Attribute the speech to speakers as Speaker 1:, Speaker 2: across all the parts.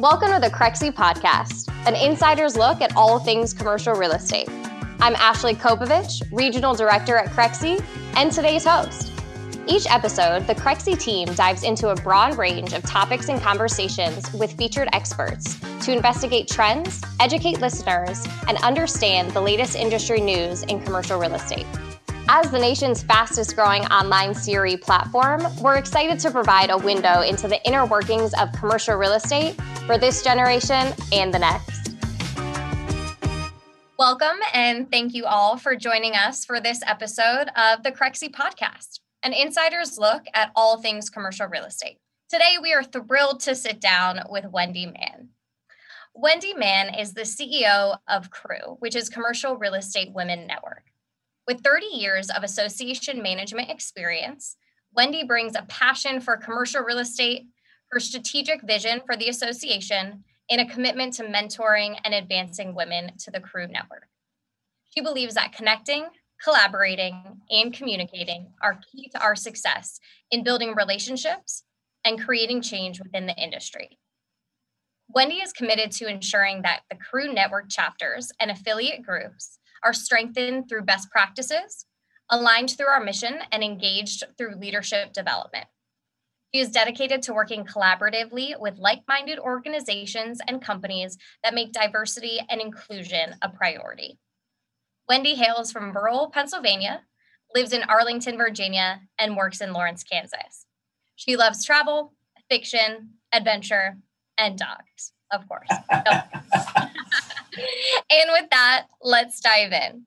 Speaker 1: Welcome to the Crexi Podcast, an insider's look at all things commercial real estate. I'm Ashley Kobovitch, Regional Director at Crexi, and today's host. Each episode, the Crexi team dives into a broad range of topics and conversations with featured experts to investigate trends, educate listeners, and understand the latest industry news in commercial real estate. As the nation's fastest growing online CRE platform, we're excited to provide a window into the inner workings of commercial real estate for this generation and the next. Welcome and thank you all for joining us for this episode of the Crexi podcast, an insider's look at all things commercial real estate. Today, we are thrilled to sit down with Wendy Mann. Wendy Mann is the CEO of CREW, which is Commercial Real Estate Women Network. With 30 years of association management experience, Wendy brings a passion for commercial real estate, her strategic vision for the association, and a commitment to mentoring and advancing women to the CREW network. She believes that connecting, collaborating, and communicating are key to our success in building relationships and creating change within the industry. Wendy is committed to ensuring that the CREW network chapters and affiliate groups are strengthened through best practices, aligned through our mission, and engaged through leadership development. She is dedicated to working collaboratively with like minded organizations and companies that make diversity and inclusion a priority. Wendy hails from rural Pennsylvania, lives in Arlington, Virginia, and works in Lawrence, Kansas. She loves travel, fiction, adventure, and dogs, of course. and with that, let's dive in.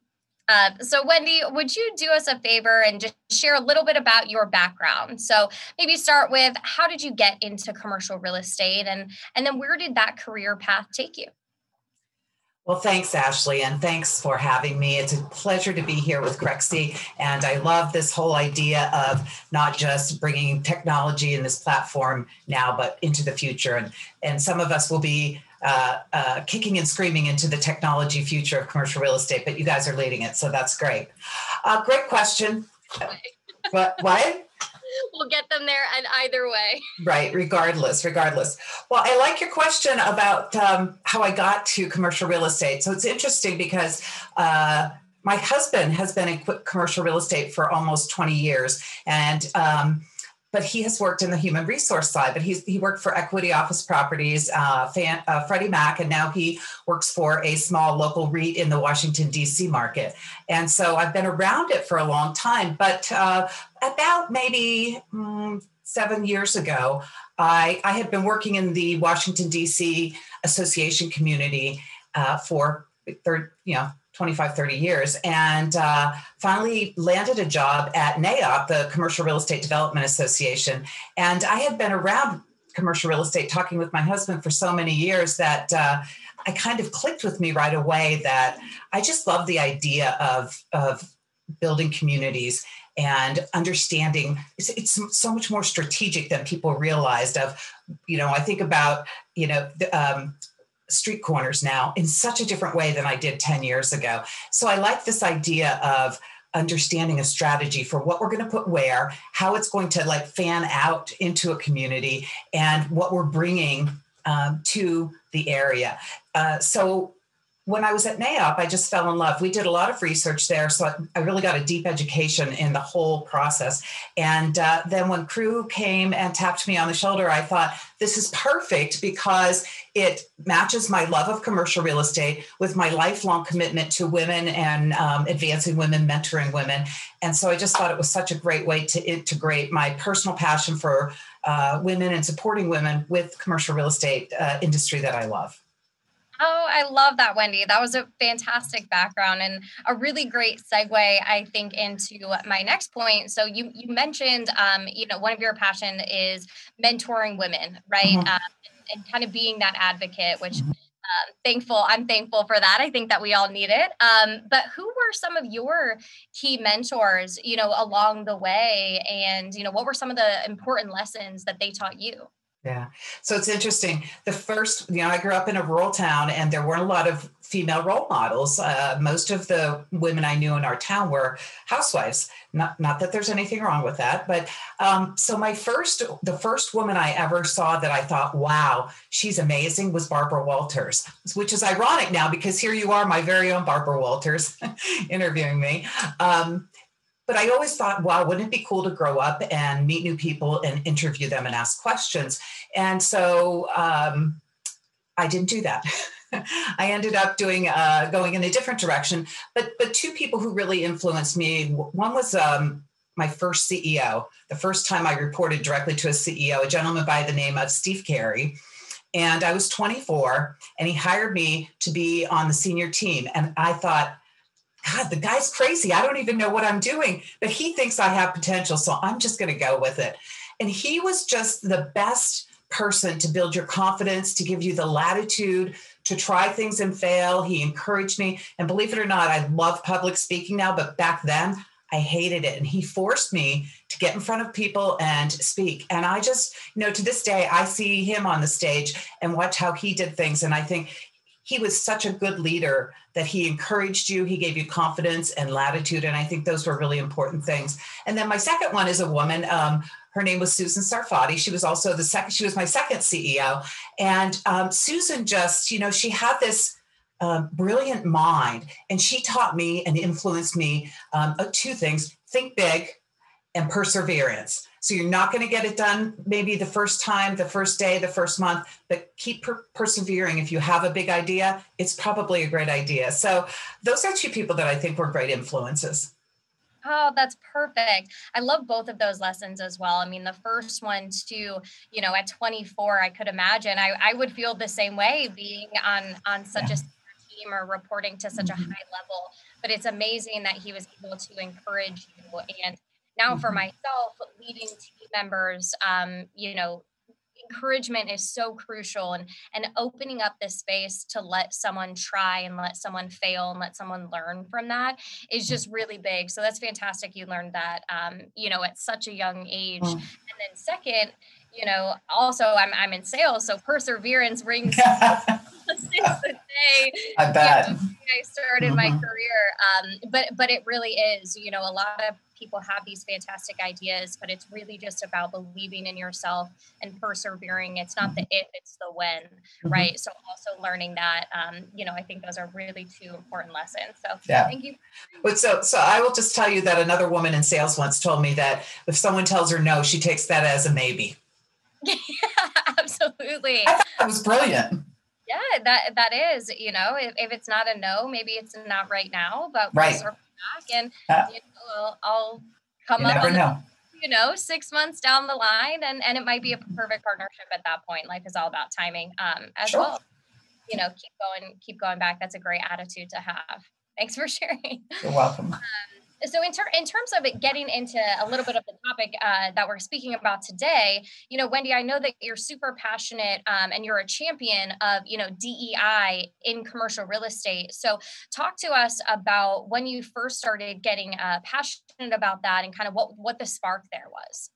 Speaker 1: Uh, so, Wendy, would you do us a favor and just share a little bit about your background? So, maybe start with how did you get into commercial real estate, and and then where did that career path take you?
Speaker 2: Well, thanks, Ashley, and thanks for having me. It's a pleasure to be here with Crexi, and I love this whole idea of not just bringing technology in this platform now, but into the future. And and some of us will be uh, uh, kicking and screaming into the technology future of commercial real estate, but you guys are leading it, so that's great. Uh, great question. what? What?
Speaker 1: We'll get them there and either way.
Speaker 2: Right, regardless, regardless. Well, I like your question about um, how I got to commercial real estate. So it's interesting because uh, my husband has been in commercial real estate for almost 20 years. And um, but he has worked in the human resource side. But he's he worked for Equity Office Properties, uh, Fan, uh, Freddie Mac, and now he works for a small local REIT in the Washington D.C. market. And so I've been around it for a long time. But uh, about maybe mm, seven years ago, I I had been working in the Washington D.C. Association community uh, for third, you know 25, 30 years, and uh, finally landed a job at NAIOP, the Commercial Real Estate Development Association. And I had been around commercial real estate talking with my husband for so many years that uh, I kind of clicked with me right away that I just love the idea of, of building communities and understanding it's, it's, so much more strategic than people realized of you know i think about you know um, street corners now in such a different way than I did 10 years ago. So I like this idea of understanding a strategy for what we're going to put where, how it's going to like fan out into a community, and what we're bringing um, to the area. Uh, so when I was at NAIOP, I just fell in love. We did a lot of research there, so I really got a deep education in the whole process. And uh, then when CREW came and tapped me on the shoulder, I thought this is perfect because it matches my love of commercial real estate with my lifelong commitment to women and um, advancing women, mentoring women. And so I just thought it was such a great way to integrate my personal passion for uh, women and supporting women with commercial real estate uh, industry that I love.
Speaker 1: Oh, I love that, Wendy. That was a fantastic background and a really great segue, I think, into my next point. So you you mentioned, um, you know, one of your passion is mentoring women, right? Mm-hmm. Um, and, and, kind of being that advocate, which. Mm-hmm. Um, thankful i'm thankful for that i think that we all need it um, but who were some of your key mentors you know along the way and you know what were some of the important lessons that they taught you
Speaker 2: Yeah. So it's interesting. The first, you know, I grew up in a rural town and there weren't a lot of female role models. Uh, most of the women I knew in our town were housewives. Not, not that there's anything wrong with that, but um, so my first, the first woman I ever saw that I thought, wow, she's amazing was Barbara Walters, which is ironic now because here you are, my very own Barbara Walters, interviewing me. Um, but I always thought, wow, wouldn't it be cool to grow up and meet new people and interview them and ask questions? And so um, I didn't do that. I ended up doing uh, going in a different direction. But but two people who really influenced me. One was um, my first CEO. The first time I reported directly to a CEO, a gentleman by the name of Steve Carey. And I was 24, and he hired me to be on the senior team. And I thought, God, the guy's crazy. I don't even know what I'm doing, but he thinks I have potential. So I'm just going to go with it. And he was just the best person to build your confidence, to give you the latitude to try things and fail. He encouraged me. And believe it or not, I love public speaking now, but back then I hated it. And he forced me to get in front of people and speak. And I just, you know, to this day, I see him on the stage and watch how he did things. And I think he was such a good leader that he encouraged you he gave you confidence and latitude and i think those were really important things. And then my second one is a woman um, her name was susan sarfati. She was also the second she was my second ceo and um, susan just you know she had this um, brilliant mind and she taught me and influenced me um, uh, two things think big and perseverance so you're not going to get it done maybe the first time, the first day, the first month, but keep per- persevering. If you have a big idea, it's probably a great idea. So those are two people that I think were great influences.
Speaker 1: Oh, that's perfect. I love both of those lessons as well. I mean, the first one too, you know, at 24, I could imagine I, I would feel the same way being on on such yeah. a team or reporting to such mm-hmm. a high level. But it's amazing that he was able to encourage you and now for mm-hmm. myself leading team members um, you know encouragement is so crucial and and opening up this space to let someone try and let someone fail and let someone learn from that is just really big. So that's fantastic you learned that um, you know at such a young age. And then second you know also i'm, I'm in sales so perseverance rings since the day
Speaker 3: i bet
Speaker 1: you know, i started mm-hmm. my career um, but but it really is you know a lot of people have these fantastic ideas, but it's really just about believing in yourself and persevering. It's not the if, it's the when, mm-hmm. right? So also learning that, um, you know, I think those are really two important lessons. So yeah. thank you.
Speaker 2: But so, so I will just tell you that another woman in sales once told me that if someone tells her no, she takes that as a maybe.
Speaker 1: yeah, absolutely.
Speaker 3: I thought that was brilliant
Speaker 1: yeah that that is you know if, if it's not a no maybe it's not right now but
Speaker 3: right
Speaker 1: back and yeah. you know, I'll come
Speaker 3: you
Speaker 1: up
Speaker 3: know.
Speaker 1: You know, six months down the line and, and it might be a perfect partnership at that point. Life is all about timing um, as sure. well. You know, keep going, keep going back. That's a great attitude to have. Thanks for sharing.
Speaker 3: You're welcome.
Speaker 1: Um, so in, ter- in terms of it getting into a little bit of the topic uh, that we're speaking about today you know wendy i know that you're super passionate um, and you're a champion of you know dei in commercial real estate. So talk to us about when you first started getting uh, passionate about that and kind of what what the spark there was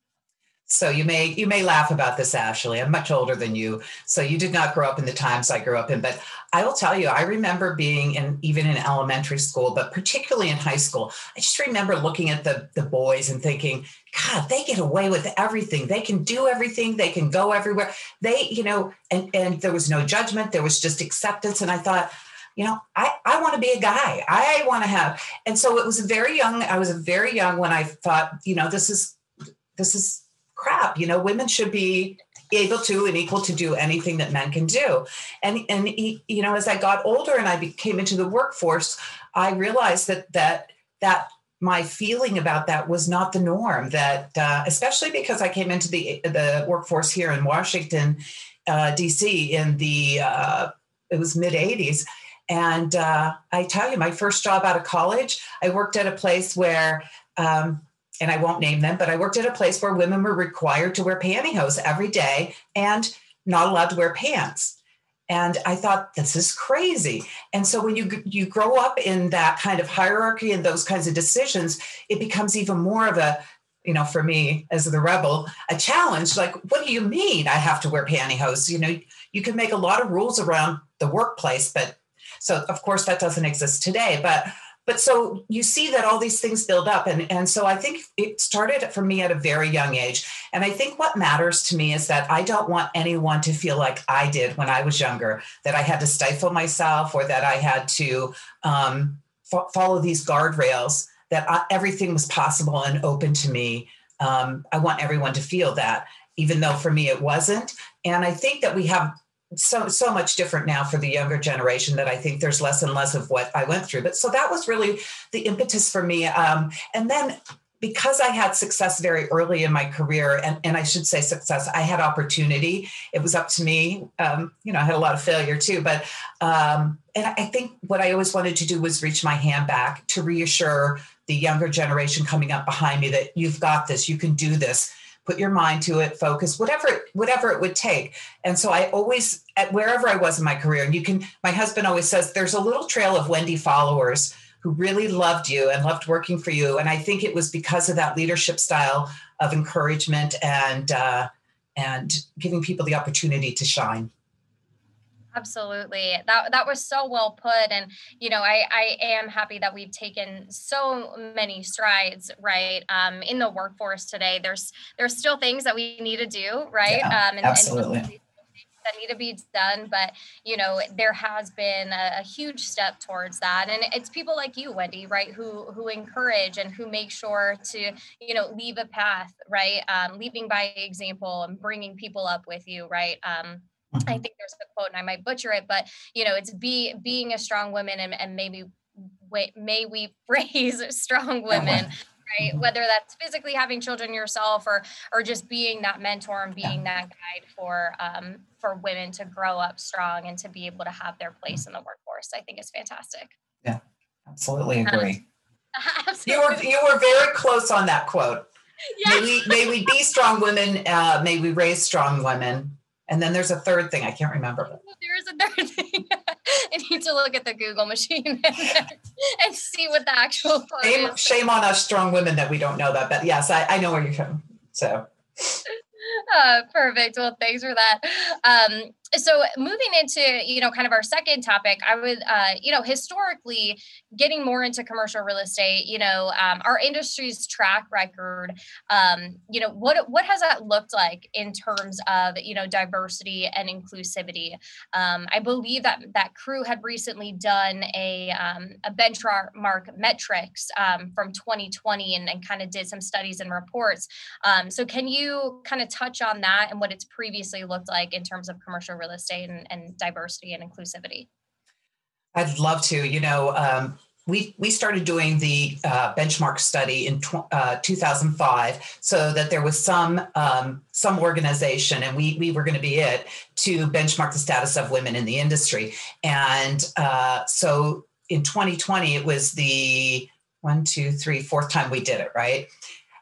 Speaker 2: so you may you may laugh about this, Ashley. I'm much older than you, so you did not grow up in the times I grew up in. But I will tell you, I remember being in even in elementary school, but particularly in high school. I just remember looking at the the boys and thinking, God, they get away with everything. They can do everything. They can go everywhere. They, you know, and and there was no judgment. There was just acceptance. And I thought, you know, I, I want to be a guy. I want to have. And so it was very young. I was very young when I thought, you know, this is this is crap you know women should be able to and equal to do anything that men can do. And and you know as i got older and i came into the workforce i realized that that that my feeling about that was not the norm that uh, especially because i came into the the workforce here in washington uh, dc in the uh, it was mid 80s and uh, i tell you my first job out of college i worked at a place where um, and I won't name them, but I worked at a place where women were required to wear pantyhose every day and not allowed to wear pants. And I thought this is crazy. And so when you you grow up in that kind of hierarchy and those kinds of decisions, it becomes even more of a you know, for me as the rebel, a challenge. Like, what do you mean I have to wear pantyhose? You know, you can make a lot of rules around the workplace, but so of course that doesn't exist today. But but so you see that all these things build up and and so i think it started for me at a very young age. And i think what matters to me is that i don't want anyone to feel like i did when i was younger that i had to stifle myself or that i had to um, f- follow these guardrails that I, everything was possible and open to me. Um, i want everyone to feel that even though for me it wasn't. And i think that we have so so much different now for the younger generation that I think there's less and less of what I went through. But so that was really the impetus for me. Um, and then because I had success very early in my career, and, and I should say success, I had opportunity. It was up to me. Um, you know, I had a lot of failure too, but um, and I think what I always wanted to do was reach my hand back to reassure the younger generation coming up behind me that you've got this, you can do this put your mind to it focus whatever whatever it would take. And so i always at wherever i was in my career and you can my husband always says there's a little trail of wendy followers who really loved you and loved working for you. And i think it was because of that leadership style of encouragement and uh, and giving people the opportunity to shine
Speaker 1: Absolutely. That that was so well put and you know I I am happy that we've taken so many strides right um in the workforce today. There's there's still things that we need to do, right?
Speaker 2: Yeah, um and, absolutely. And
Speaker 1: that need to be done but you know there has been a, a, huge step towards that and it's people like you wendy right who who encourage and who make sure to you know leave a path right um, leading by example and bringing people up with you right um, I mm-hmm. think there's a quote and I might butcher it, but you know, it's be being a strong woman and, and maybe wait, may we raise strong women. Right? Mm-hmm. Whether that's physically having children yourself or or just being that mentor and being that guide for um, for women to grow up strong and to be able to have their place in the workforce, I think is fantastic.
Speaker 2: Yeah, absolutely agree. Um, absolutely. You were you were very close on that quote. May we may we be strong women. Uh, may we raise strong women. And then there's a third thing I can't remember.
Speaker 1: There is a third thing. I need to look at the Google machine and, and see what the actual
Speaker 2: shame, shame, on us strong women that we don't know that. But yes, I, I know where you're from. So
Speaker 1: uh, perfect. Well, thanks for that. Um, so moving into you know kind of our second topic i would uh, you know historically getting more into commercial real estate you know um, our industry's track record um, you know what what has that looked like in terms of you know diversity and inclusivity? Um, i believe that that crew had recently done a, um, a benchmark metrics um, from 2020 and, and kind of did some studies and reports. Um, so can you kind of touch on that and what it's previously looked like in terms of commercial real estate and, and diversity and inclusivity?
Speaker 2: I'd love to. You know, um, we we started doing the uh, benchmark study in tw- uh, 2005, so that there was some um, some organization, and we we were going to be it to benchmark the status of women in the industry. And uh, so in 2020, it was the one, two, three, fourth time we did it, right?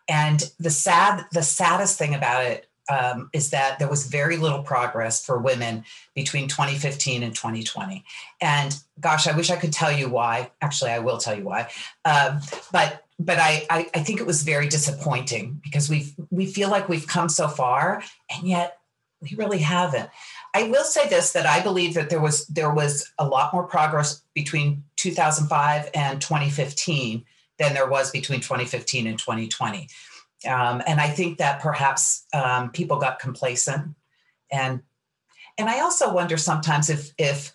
Speaker 2: And the sad the saddest thing about it um, is that there was very little progress for women between 2015 and 2020. And gosh, I wish I could tell you why. Actually, I will tell you why. Um, but but I, I, I think it was very disappointing because we we feel like we've come so far, and yet we really haven't. I will say this: that I believe that there was there was a lot more progress between 2005 and 2015 than there was between 2015 and 2020. Um, and I think that perhaps um, people got complacent, and and I also wonder sometimes if if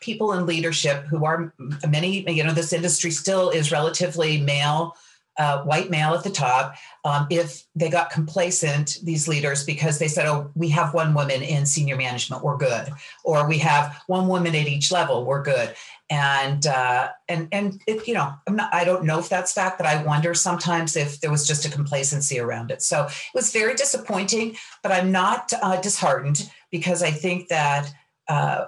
Speaker 2: people in leadership who are many you know this industry still is relatively male uh, white male at the top, um, if they got complacent, these leaders, because they said, oh, we have one woman in senior management, we're good. Or we have one woman at each level, we're good. And uh, and and it, you know, I'm not, I don't know if that's fact, but I wonder sometimes if there was just a complacency around it. So it was very disappointing, but I'm not uh, disheartened because I think that uh,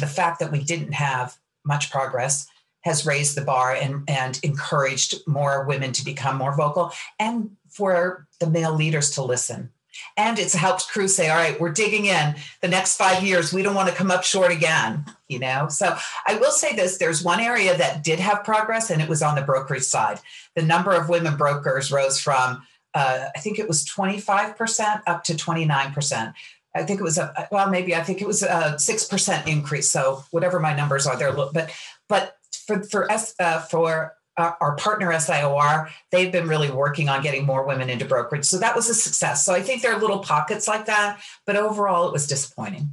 Speaker 2: the fact that we didn't have much progress has raised the bar and, and encouraged more women to become more vocal and for the male leaders to listen. And it's helped crews say, all right, we're digging in the next five years. We don't want to come up short again, you know? So I will say this there's one area that did have progress, and it was on the brokerage side. The number of women brokers rose from uh, I think it was 25% up to 29%. I think it was a well, maybe I think it was a six percent increase. So whatever my numbers are, there. But but for for S uh, for our partner SIOR, they've been really working on getting more women into brokerage. So that was a success. So I think there are little pockets like that, but overall, it was disappointing.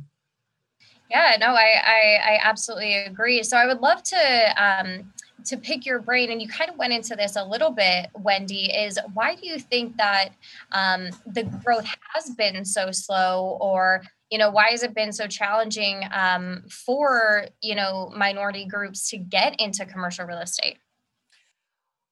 Speaker 1: Yeah, no, I I, I absolutely agree. So I would love to. Um, to pick your brain, and you kind of went into this a little bit, Wendy, is why do you think that um, the growth has been so slow, or you know, why has it been so challenging um, for you know minority groups to get into commercial real estate?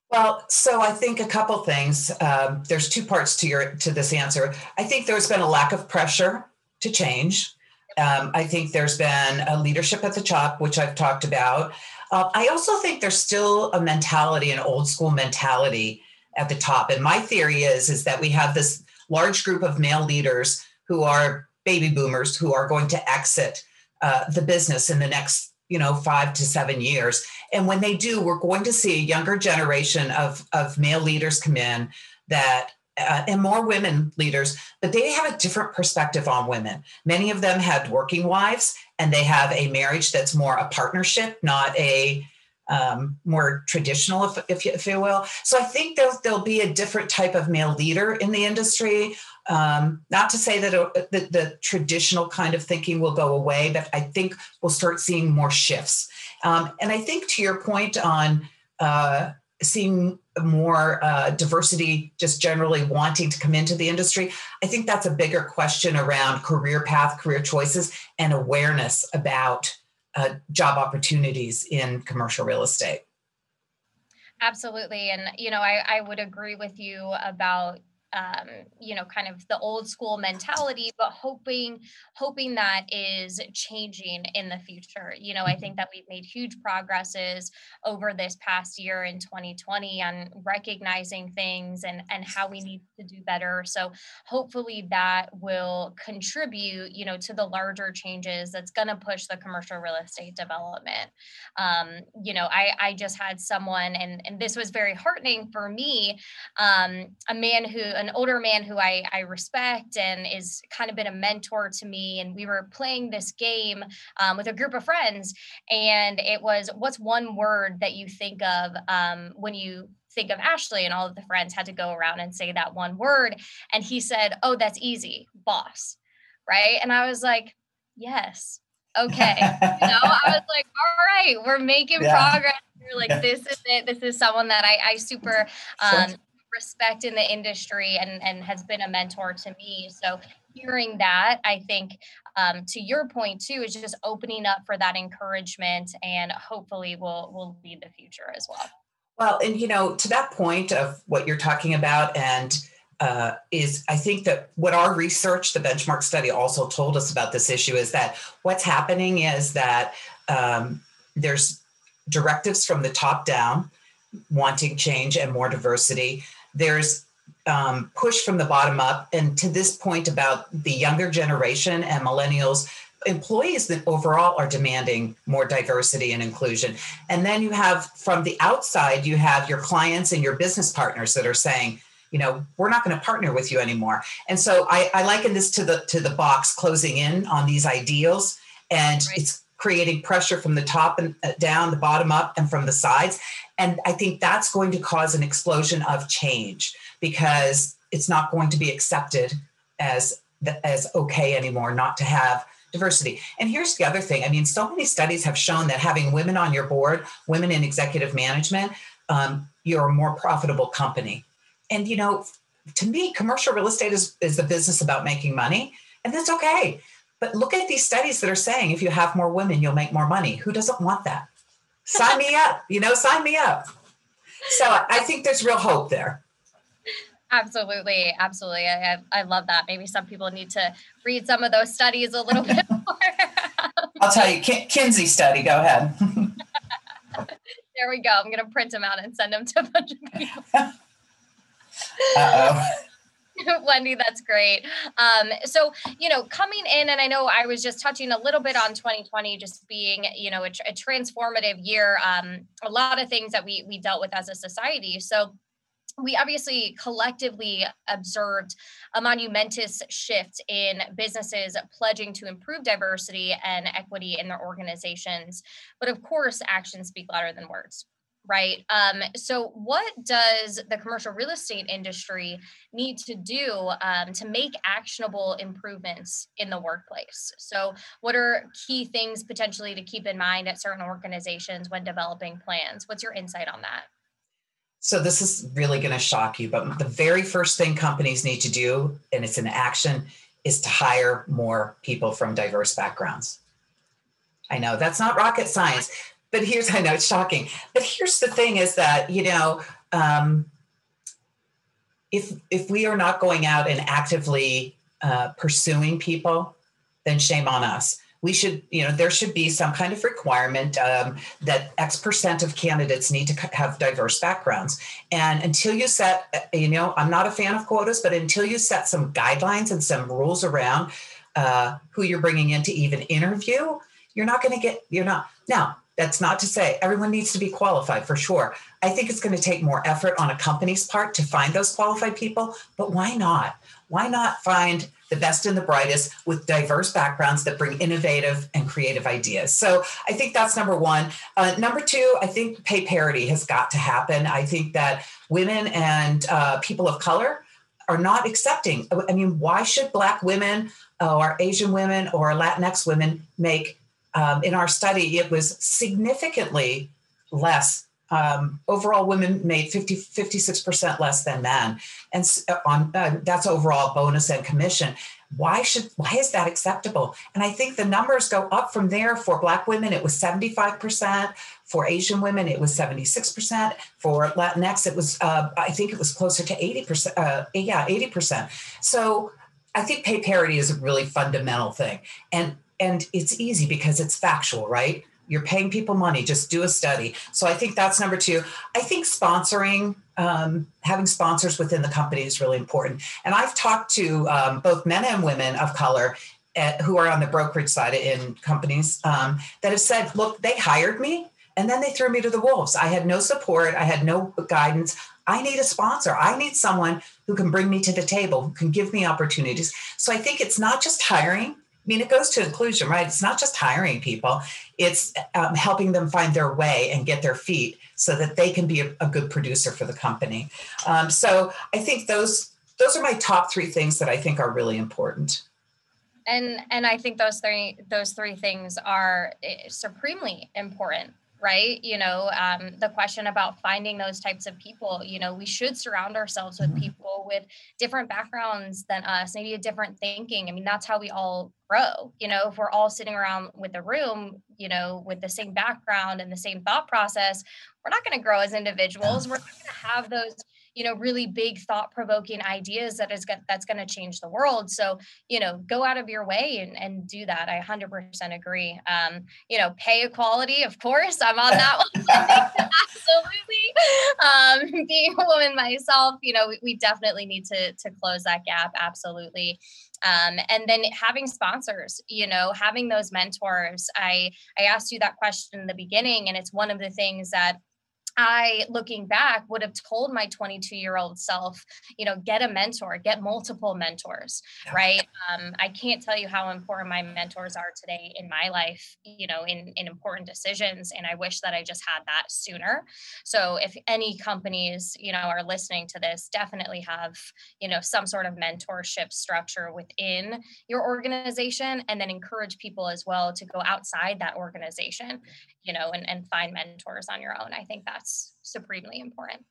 Speaker 2: Well, so I think a couple things. Um, there's two parts to your to this answer. I think there's been a lack of pressure to change. Um, I think there's been a leadership at the top, which I've talked about. Uh, I also think there's still a mentality, an old school mentality at the top. And my theory is is that we have this large group of male leaders who are baby boomers who are going to exit uh, the business in the next you know five to seven years and when they do we're going to see a younger generation of of male leaders come in that uh, and more women leaders but they have a different perspective on women many of them had working wives and they have a marriage that's more a partnership not a um, more traditional, if, if, you, if you will. So I think there'll, there'll be a different type of male leader in the industry. Um, not to say that the, the, traditional kind of thinking will go away, but I think we'll start seeing more shifts. Um, and I think to your point on uh, seeing more uh, diversity, just generally wanting to come into the industry, I think that's a bigger question around career path, career choices, and awareness about uh, job opportunities in commercial real estate.
Speaker 1: Absolutely. And, you know, I, I would agree with you about um, you know, kind of the old school mentality, but hoping hoping that is changing in the future. You know, I think that we've made huge progresses over this past year in 2020 on recognizing things and and how we need to do better. So hopefully that will contribute, you know, to the larger changes that's going to push the commercial real estate development. Um, you know, I I just had someone, and and this was very heartening for me, um, a man who an older man who I, I respect and is kind of been a mentor to me. And we were playing this game um, with a group of friends. And it was, what's one word that you think of um, when you think of Ashley? And all of the friends had to go around and say that one word. And he said, Oh, that's easy, boss. Right. And I was like, Yes. Okay. you know, I was like, All right, we're making yeah. progress. You're like, yeah. this is it. This is someone that I, I super um, respect in the industry and, and has been a mentor to me. So hearing that, I think um, to your point too, is just opening up for that encouragement and hopefully will will lead the future as well.
Speaker 2: Well, and you know, to that point of what you're talking about and uh, is I think that what our research, the benchmark study, also told us about this issue is that what's happening is that um, there's directives from the top down wanting change and more diversity there's um, push from the bottom up. And to this point about the younger generation and millennials, employees that overall are demanding more diversity and inclusion. And then you have from the outside, you have your clients and your business partners that are saying, you know, we're not going to partner with you anymore. And so I, I liken this to the to the box closing in on these ideals, and right. it's creating pressure from the top and uh, down, the bottom up, and from the sides. And I think that's going to cause an explosion of change because it's not going to be accepted as as okay anymore not to have diversity. And here's the other thing. I mean, so many studies have shown that having women on your board, women in executive management, um, you're a more profitable company. And you know, to me, commercial real estate is is the business about making money, and that's okay. But look at these studies that are saying if you have more women, you'll make more money. Who doesn't want that? Sign me up, you know, sign me up. So I think there's real hope there.
Speaker 1: Absolutely. Absolutely. I, I love that. Maybe some people need to read some of those studies a little bit more.
Speaker 2: I'll tell you, McKinsey study. Go ahead.
Speaker 1: there we go. I'm going to print them out and send them to a bunch of people. Uh
Speaker 2: oh.
Speaker 1: Wendy, that's great. Um, so, you know, coming in, and I know I was just touching a little bit on 2020 just being, you know, a, a transformative year. Um, a lot of things that we we dealt with as a society. So, we obviously collectively observed a monumentous shift in businesses pledging to improve diversity and equity in their organizations. But of course, actions speak louder than words right? Um, so, what does the commercial real estate industry need to do um, to make actionable improvements in the workplace? So, what are key things potentially to keep in mind at certain organizations when developing plans? What's your insight on that?
Speaker 2: So, this is really going to shock you, but the very first thing companies need to do, and it's an action, is to hire more people from diverse backgrounds. I know that's not rocket science, but here's I know it's shocking, but here's the thing: is that you know, um, if if we are not going out and actively uh, pursuing people, then shame on us. We should, you know, there should be some kind of requirement um, that X percent of candidates need to have diverse backgrounds. And until you set, uh, you know, I'm not a fan of quotas, but until you set some guidelines and some rules around uh, who you're bringing in to even interview, you're not going to get. You're not now that's not to say everyone needs to be qualified for sure. I think it's going to take more effort on a company's part to find those qualified people, but why not? Why not find the best and the brightest with diverse backgrounds that bring innovative and creative ideas? So I think that's number one. Uh, number two, I think pay parity has got to happen. I think that women and uh, people of color are not accepting. I mean, why should Black women or Asian women or Latinx women make um, in our study, it was significantly less. Um, overall, women made 50, 56% less than men. And uh, on uh, that's overall bonus and commission. Why should why is that acceptable? And I think the numbers go up from there. For Black women, it was 75%. For Asian women, it was 76%. For Latinx, it was uh, I think it was closer to 80%. Uh, yeah, 80%. So I think pay parity is a really fundamental thing. And and it's easy because it's factual, right? You're paying people money, just do a study. So I think that's number two. I think sponsoring, um, having sponsors within the company is really important. And I've talked to um, both men and women of color at, who are on the brokerage side in companies um, that have said, look, they hired me and then they threw me to the wolves. I had no support, I had no guidance. I need a sponsor. I need someone who can bring me to the table, who can give me opportunities. So I think it's not just hiring, mean, it goes to inclusion, right? It's not just hiring people, it's um, helping them find their way and get their feet so that they can be a, a good producer for the company. Um, so I think those those are my top three things that I think are really important.
Speaker 1: And and I think those three those three things are eh, supremely important right? You know um, the question about finding those types of people you know we should surround ourselves with mm-hmm. people with different backgrounds than us maybe a different thinking. I mean that's how we all grow you know? If we're all sitting around with a room you know with the same background and the same thought process we're not going to grow as individuals. We're not going to have those you know really big thought provoking ideas that is that's going to change the world. So you know go out of your way and, and do that. I 100% agree. Um, you know pay equality of course. I'm on that one. Absolutely. Um, being a woman myself you know we, we definitely need to to close that gap. Absolutely. Um, and then having sponsors you know having those mentors. I i asked you that question in the beginning and it's one of the things that I, looking back, would have told my 22 year old self, you know, get a mentor, get multiple mentors, yeah. right? Um, I can't tell you how important my mentors are today in my life, you know, in, in important decisions. And I wish that I just had that sooner. So if any companies, you know, are listening to this, definitely have, you know, some sort of mentorship structure within your organization and then encourage people as well to go outside that organization, you know, and, and find mentors on your own. I think that's that's supremely important.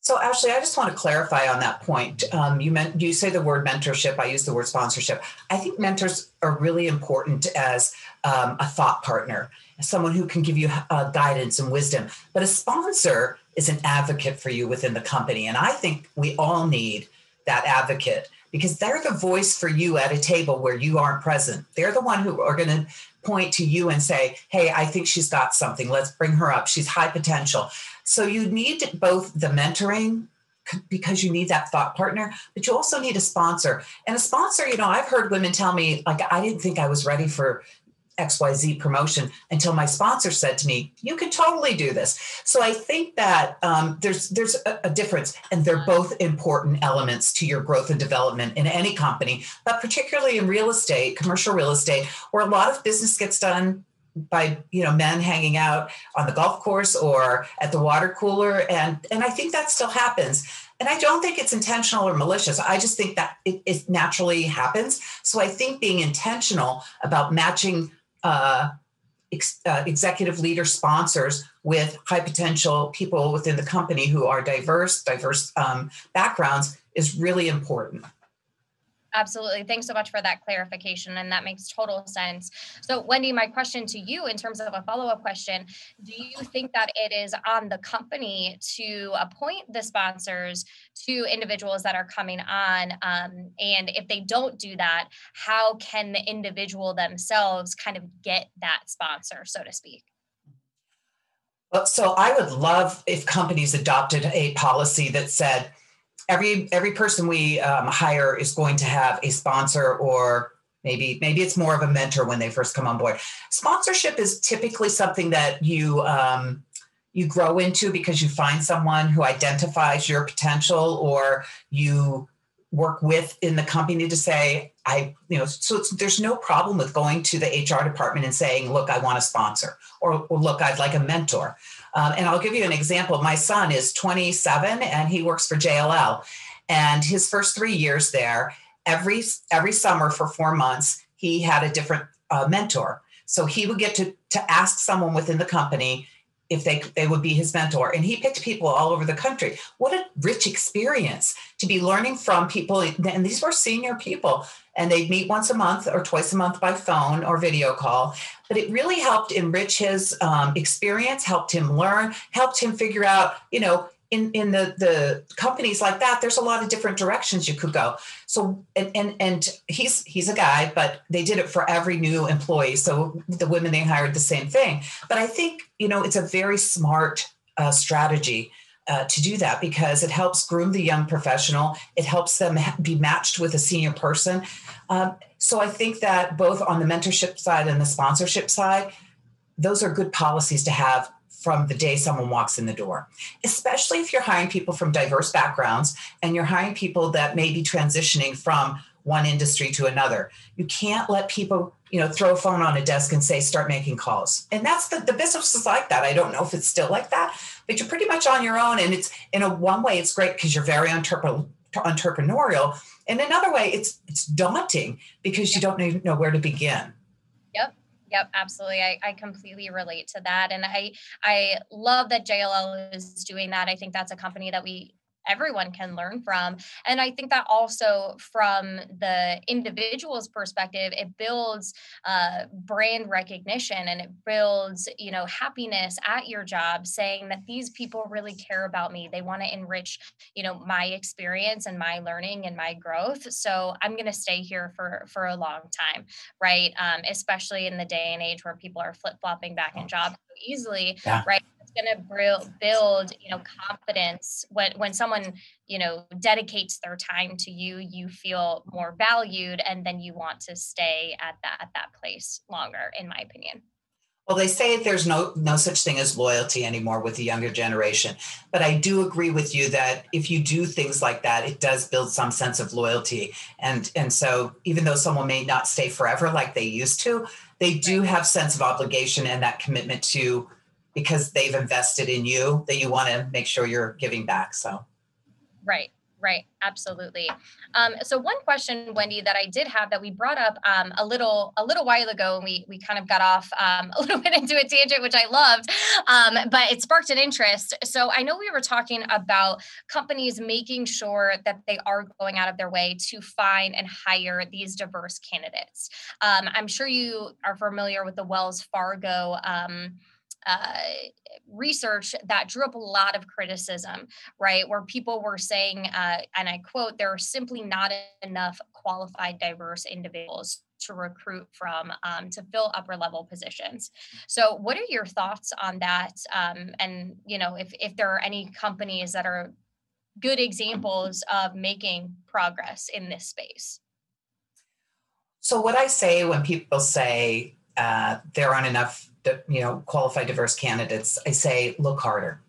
Speaker 2: So, Ashley, I just want to clarify on that point. Um, you meant you say the word mentorship. I use the word sponsorship. I think mentors are really important as um, a thought partner, someone who can give you uh, guidance and wisdom. But a sponsor is an advocate for you within the company, and I think we all need that advocate because they're the voice for you at a table where you aren't present. They're the one who are going to point to you and say, Hey, I think she's got something. Let's bring her up. She's high potential. So you need both the mentoring because you need that thought partner, but you also need a sponsor. And a sponsor, you know, I've heard women tell me, like, I didn't think I was ready for XYZ promotion until my sponsor said to me, you can totally do this. So I think that um, there's there's a, a, difference and they're both important elements to your growth and development in any company, but particularly in real estate, commercial real estate, where a lot of business gets done by you know men hanging out on the golf course or at the water cooler and and i think that still happens. And i don't think it's intentional or malicious. I just think that it, it naturally happens. So i think being intentional about matching uh, ex, uh, executive leader sponsors with high potential people within the company who are diverse diverse um, backgrounds is really important
Speaker 1: Absolutely. Thanks so much for that clarification. And that makes total sense. So, Wendy, my question to you in terms of a follow up question do you think that it is on the company to appoint the sponsors to individuals that are coming on? Um, and if they don't do that, how can the individual themselves kind of get that sponsor, so to speak?
Speaker 2: Well, so I would love if companies adopted a policy that said, every every person we um, hire is going to have a sponsor or maybe maybe it's more of a mentor when they first come on board. Sponsorship is typically something that you um, you grow into because you find someone who identifies your potential or you work with in the company to say i you know so there's no problem with going to the hr department and saying look i want a sponsor or, or look i'd like a mentor um, and I'll give you an example. My son is 27 and he works for JLL. And his first three years there, every every summer for four months, he had a different uh, mentor. So he would get to to ask someone within the company if they they would be his mentor. And he picked people all over the country. What a rich experience to be learning from people and these were senior people and they'd meet once a month or twice a month by phone or video call. But it really helped enrich his um, experience helped him learn helped him figure out you know in, in the, the companies like that, there's a lot of different directions you could go. So and, and and he's he's a guy, but they did it for every new employee. So the women they hired the same thing. But I think you know it's a very smart uh, strategy uh, to do that because it helps groom the young professional. It helps them be matched with a senior person. Um, so I think that both on the mentorship side and the sponsorship side, those are good policies to have from the day someone walks in the door, especially if you're hiring people from diverse backgrounds and you're hiring people that may be transitioning from one industry to another. You can't let people, you know, throw a phone on a desk and say, start making calls. And that's the, the business is like that. I don't know if it's still like that, but you're pretty much on your own. And it's in a one way, it's great because you're very entrepreneurial. In another way, it's it's daunting because you don't even know where to begin.
Speaker 1: Yep, absolutely. I, I completely relate to that. And I I love that JLL is doing that. I think that's a company that we everyone can learn from and i think that also from the individual's perspective it builds uh, brand recognition and it builds you know happiness at your job saying that these people really care about me. They want to enrich you know my experience and my learning and my growth so i'm going to stay here for for a long time right? Um, especially in the day and age where people are flip-flopping back in jobs so easily yeah. right going to build you know confidence when when someone you know dedicates their time to you you feel more valued and then you want to stay at that at that place longer in my opinion.
Speaker 2: Well they say there's no no such thing as loyalty anymore with the younger generation but i do agree with you that if you do things like that it does build some sense of loyalty. And and so even though someone may not stay forever like they used to they do have sense of obligation and that commitment to because they've invested in you that you want to make sure you're giving back. So,
Speaker 1: right. Right, absolutely. Um, so one question, Wendy, that I did have that we brought up um, a little a little while ago, and we we kind of got off um, a little bit into a tangent, which I loved, um, but it sparked an interest. So I know we were talking about companies making sure that they are going out of their way to find and hire these diverse candidates. Um, I'm sure you are familiar with the Wells Fargo. Uh, research that drew up a lot of criticism, right? Where people were saying, uh, and I quote, there are simply not enough qualified, diverse individuals to recruit from um, to fill upper level positions. So, what are your thoughts on that? Um, and you know, if if there are any companies that are good examples of making progress in this space.
Speaker 2: So, what I say when people say uh, there aren't enough you know qualified diverse candidates i say look harder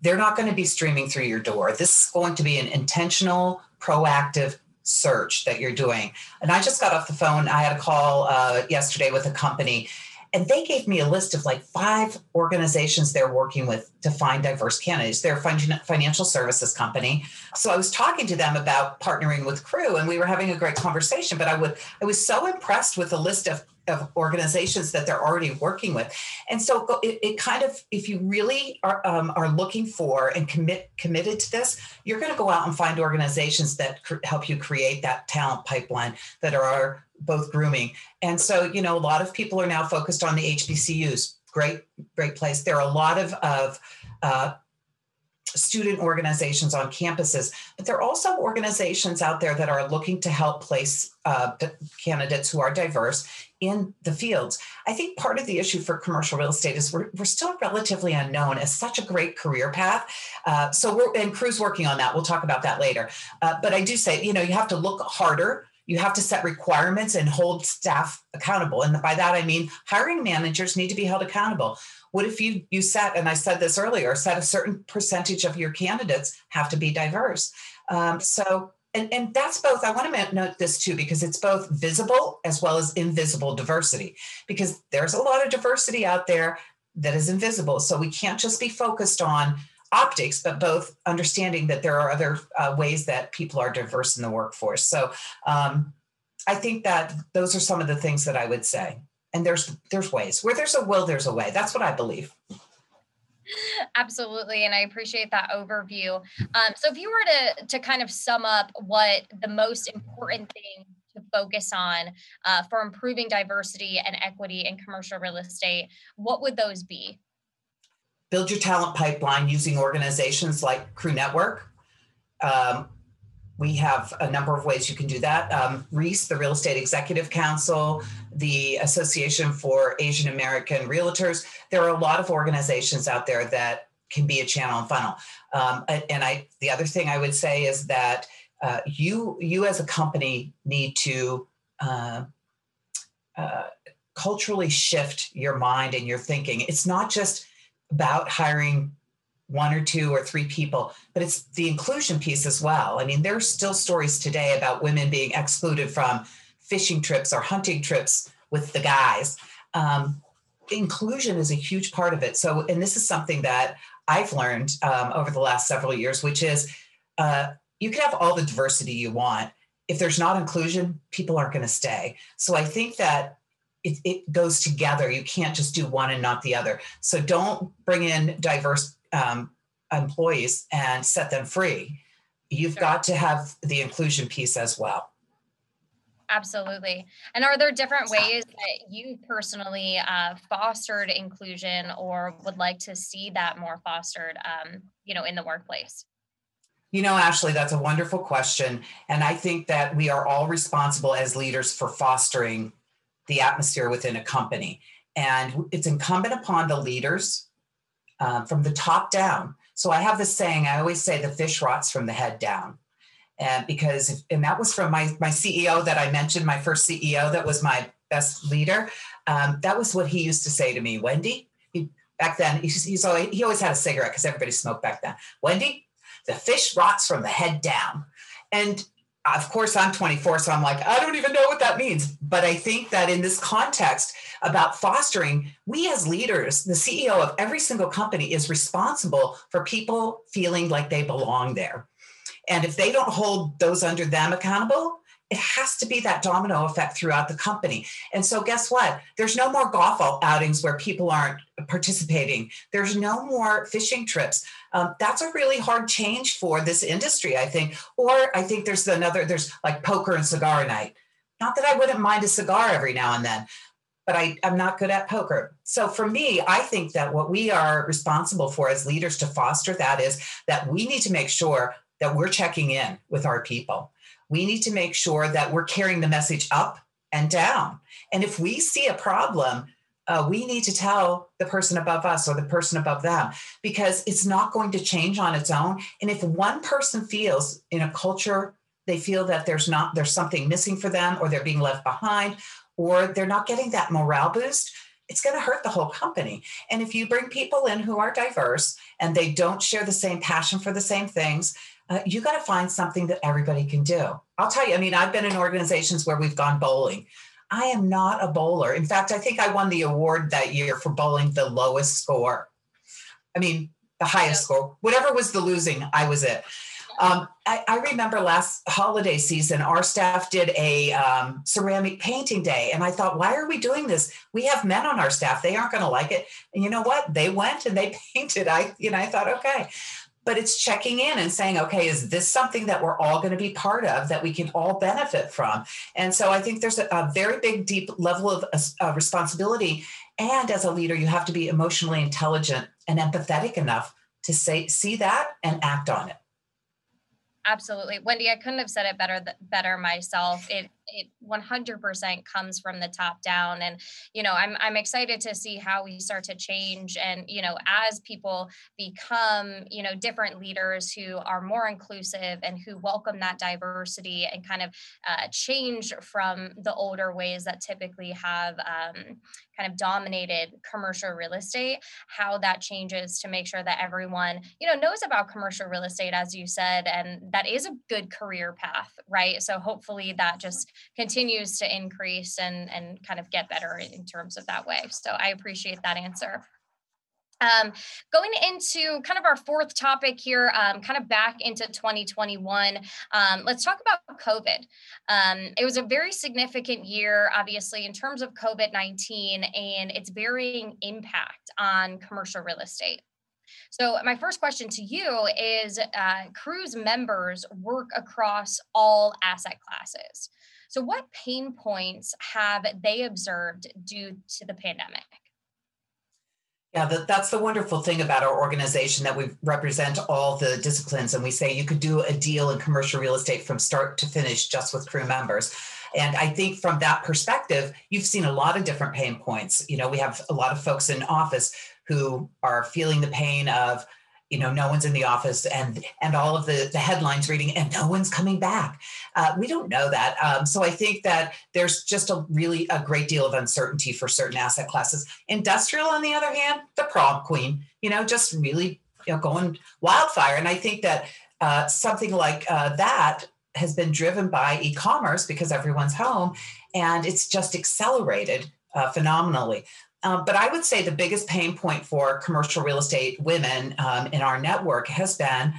Speaker 2: they're not going to be streaming through your door this is going to be an intentional proactive search that you're doing and i just got off the phone i had a call uh, yesterday with a company and they gave me a list of like five organizations they're working with to find diverse candidates. They're a financial services company. So I was talking to them about partnering with Crew and we were having a great conversation, but I would I was so impressed with the list of of organizations that they're already working with. And so it, it kind of if you really are, um, are looking for and commit committed to this you're going to go out and find organizations that cr- help you create that talent pipeline that are both grooming. And so you know a lot of people are now focused on the hbcus great great place. There are a lot of of uh, student organizations on campuses, but there are also organizations out there that are looking to help place uh, candidates who are diverse in the fields. I think part of the issue for commercial real estate is we're, we're still relatively unknown as such a great career path. Uh, so we're, and Crew's working on that. We'll talk about that later. Uh, but I do say, you know, you have to look harder you have to set requirements and hold staff accountable. And by that i mean hiring managers need to be held accountable. What if you you set, and I said this earlier, set a certain percentage of your candidates have to be diverse? Um, so and, and that's both i want to note this too because it's both visible as well as invisible diversity. Because there's a lot of diversity out there that is invisible. So we can't just be focused on optics but both understanding that there are other uh, ways that people are diverse in the workforce. So um, i think that those are some of the things that i would say. And there's there's ways. Where there's a will there's a way. That's what i believe.
Speaker 1: Absolutely and i appreciate that overview. Um, so if you were to to kind of sum up what the most important thing to focus on uh, for improving diversity and equity in commercial real estate what would those be
Speaker 2: build your talent pipeline using organizations like Crew network um, we have a number of ways you can do that. Um, REASE, the Real Estate Executive Council, the Association for Asian American Realtors. There are a lot of organizations out there that can be a channel and funnel. Um, and I, the other thing I would say is that uh, you, you as a company need to uh, uh, culturally shift your mind and your thinking. It's not just about hiring one or two or three people, but it's the inclusion piece as well. I mean, there's still stories today about women being excluded from fishing trips or hunting trips with the guys. Um, inclusion is a huge part of it. So, and this is something that I've learned um, over the last several years, which is uh, you can have all the diversity you want. If there's not inclusion, people aren't going to stay. So I think that it, it, goes together. You can't just do one and not the other. So don't bring in diverse um, employees and set them free. You've sure. got to have the inclusion piece as well.
Speaker 1: Absolutely. And are there different ways that you personally uh, fostered inclusion or would like to see that more fostered, um, you know, in the workplace?
Speaker 2: You know, Ashley, that's a wonderful question. And I think that we are all responsible as leaders for fostering the atmosphere within a company. And it's incumbent upon the leaders um, from the top down. So I have this saying, I always say the fish rots from the head down. And because, if, and that was from my, my CEO that I mentioned, my first CEO that was my best leader. Um, that was what he used to say to me, Wendy. He, back then, he's, he's always, he always had a cigarette because everybody smoked back then. Wendy, the fish rots from the head down. And of course, I'm 24, so I'm like, I don't even know what that means. But I think that in this context about fostering, we as leaders, the CEO of every single company is responsible for people feeling like they belong there. And if they don't hold those under them accountable, it has to be that domino effect throughout the company. And so, guess what? There's no more golf outings where people aren't participating. There's no more fishing trips. Um, that's a really hard change for this industry, I think. Or I think there's another, there's like poker and cigar night. Not that I wouldn't mind a cigar every now and then, but I, I'm not good at poker. So for me, I think that what we are responsible for as leaders to foster that is that we need to make sure that we're checking in with our people we need to make sure that we're carrying the message up and down. And if we see a problem, uh, we need to tell the person above us or the person above them because it's not going to change on its own. And if one person feels in a culture they feel that there's not there's something missing for them or they're being left behind or they're not getting that morale boost it's going to hurt the whole company and if you bring people in who are diverse and they don't share the same passion for the same things uh, you got to find something that everybody can do i'll tell you i mean i've been in organizations where we've gone bowling i am not a bowler in fact i think i won the award that year for bowling the lowest score i mean the highest score whatever was the losing i was it um, I, I, remember last holiday season, our staff did a um, ceramic painting day. And I thought, why are we doing this? We have men on our staff. They aren't going to like it. And you know what? They went and they painted. I, you know, I thought, okay. But it's checking in and saying, okay, is this something that we're all going to be part of that we can all benefit from? And so I think there's a, a very big, deep level of uh, responsibility. And as a leader, you have to be emotionally intelligent and empathetic enough to say, see that and act on it.
Speaker 1: Absolutely. Wendy, I couldn't have said it better better myself. It it 100% comes from the top down. And you know i'm i'm excited to see how we start to change and you know as people become you know different leaders who are more inclusive and who welcome that diversity and kind of uh, change from the older ways that typically have um, kind of dominated commercial real estate how that changes to make sure that everyone you know knows about commercial real estate as you said and that is a good career path right? So hopefully that just continues to increase and and kind of get better in terms of that way. So I appreciate that answer. Um, going into kind of our fourth topic here, um, kind of back into 2021, um, let's talk about COVID. Um, it was a very significant year, obviously, in terms of COVID 19 and its varying impact on commercial real estate. So, my first question to you is uh, Crew's members work across all asset classes. So, what pain points have they observed due to the pandemic?
Speaker 2: Yeah, that's the wonderful thing about our organization that we represent all the disciplines. And we say you could do a deal in commercial real estate from start to finish just with crew members. And I think from that perspective, you've seen a lot of different pain points. You know, we have a lot of folks in office who are feeling the pain of you know no one's in the office and and all of the the headlines reading and no one's coming back. Uh, we don't know that. Um, so i think that there's just a really a great deal of uncertainty for certain asset classes. Industrial on the other hand the prom queen you know just really you know going wildfire. And i think that uh, something like uh, that has been driven by e-commerce because everyone's home and it's just accelerated uh, phenomenally um, but I would say the biggest pain point for commercial real estate women um, in our network has been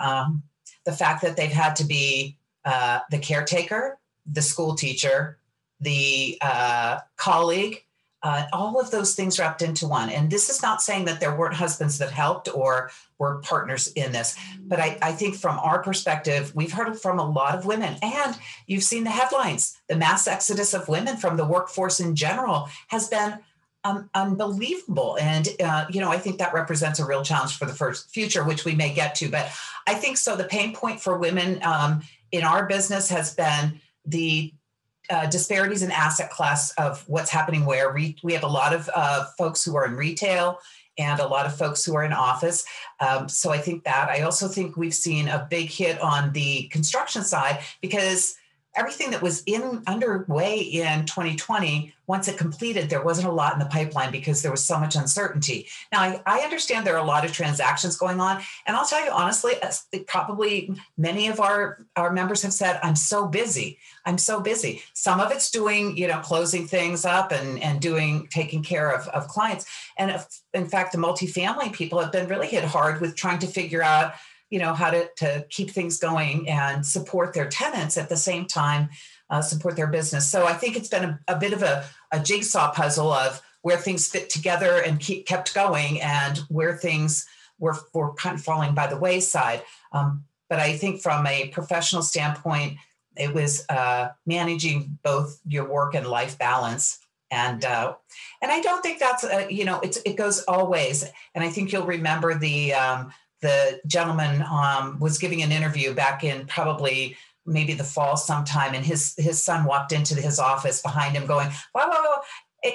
Speaker 2: um, the fact that they've had to be uh, the caretaker, the school teacher, the uh, colleague, uh, all of those things wrapped into one. And this is not saying that there weren't husbands that helped or were partners in this, but I, I, think from our perspective, we've heard from a lot of women, and you've seen the headlines. The mass exodus of women from the workforce in general has been um, unbelievable. And, uh, you know, I think that represents a real challenge for the first future, which we may get to. But I think so. The pain point for women um, in our business has been the uh, disparities in asset class of what's happening where. We, we have a lot of uh, folks who are in retail and a lot of folks who are in office. Um, so I think that. I also think we've seen a big hit on the construction side because everything that was in underway in 2020 once it completed there wasn't a lot in the pipeline because there was so much uncertainty. Now i, I understand there are a lot of transactions going on and i'll tell you honestly probably many of our our members have said i'm so busy. I'm so busy. Some of it's doing you know closing things up and and doing taking care of, of clients. And if, in fact the multifamily people have been really hit hard with trying to figure out you know how to, to keep things going and support their tenants at the same time uh, support their business. So i think it's been a, a bit of a, a, jigsaw puzzle of where things fit together and keep kept going and where things were, were kind of falling by the wayside. Um, but i think from a professional standpoint it was uh, managing both your work and life balance. And uh, and I don't think that's uh, you know it's it goes always. And I think you'll remember the um, the gentleman um, was giving an interview back in probably maybe the fall sometime, and his his son walked into his office behind him, going, "Wow, wow, wow."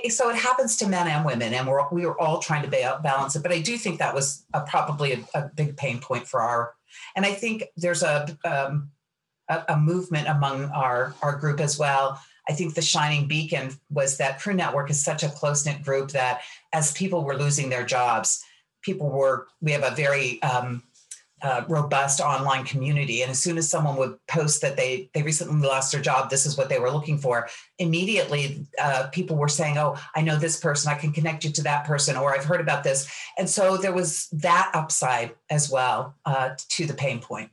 Speaker 2: So it happens to men and women, and we're we were all trying to balance it. But I do think that was a, probably a, a, big pain point for our. And I think there's a um, a, a movement among our, our group as well. I think the shining beacon was that Crew Network is such a close knit group that as people were losing their jobs, people were, we have a very um, uh, robust online community. And as soon as someone would post that they they recently lost their job, this is what they were looking for. Immediately, uh, people were saying, "Oh, I know this person. I can connect you to that person," or "I've heard about this." And so there was that upside as well uh, to the pain point.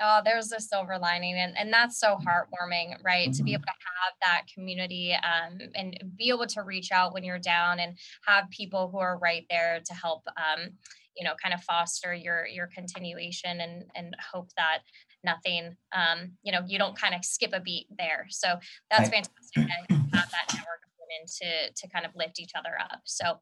Speaker 1: Oh, there's a silver lining, and, and that's so heartwarming, right? Mm-hmm. To be mm-hmm. able to have that community um, and be able to reach out when you're down and have people who are right there to help um, you know kind of foster your your continuation and and hope that nothing um you know you don't kind of skip a beat there so that's right. fantastic that have that network of women to to kind of lift each other up so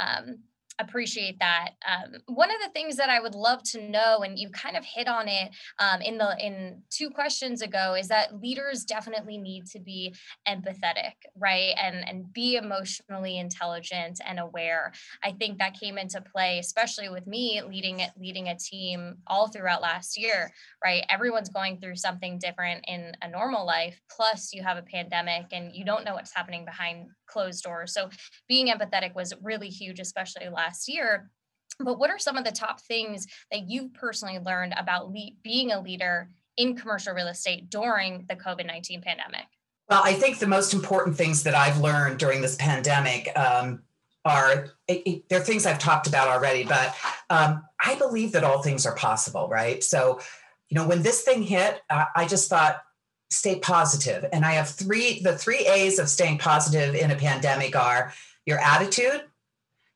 Speaker 1: um appreciate that. Um, one of the things that I would love to know, and you kind of hit on it um, in the in two questions ago, is that leaders definitely need to be empathetic, right, and and be emotionally intelligent and aware. I think that came into play, especially with me leading leading a team all throughout last year, right. Everyone's going through something different in a normal life. Plus, you have a pandemic, and you don't know what's happening behind closed doors. So, being empathetic was really huge, especially last year. But what are some of the top things that you've personally learned about le- being a leader in commercial real estate during the COVID 19 pandemic?
Speaker 2: Well, I think the most important things that I've learned during this pandemic um, are it, they're things I've talked about already, but um, I believe that all things are possible, right? So, you know, when this thing hit, uh, I just thought, stay positive. And I have three, the three A's of staying positive in a pandemic are your attitude,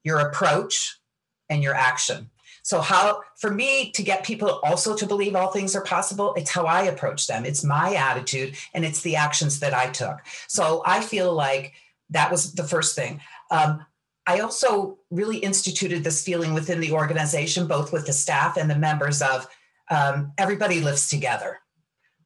Speaker 2: your approach, and your action. So, how for me to get people also to believe all things are possible, it's how I approach them. It's my attitude and it's the actions that I took. So, I feel like that was the first thing. Um, I also really instituted this feeling within the organization, both with the staff and the members, of um, everybody lives together.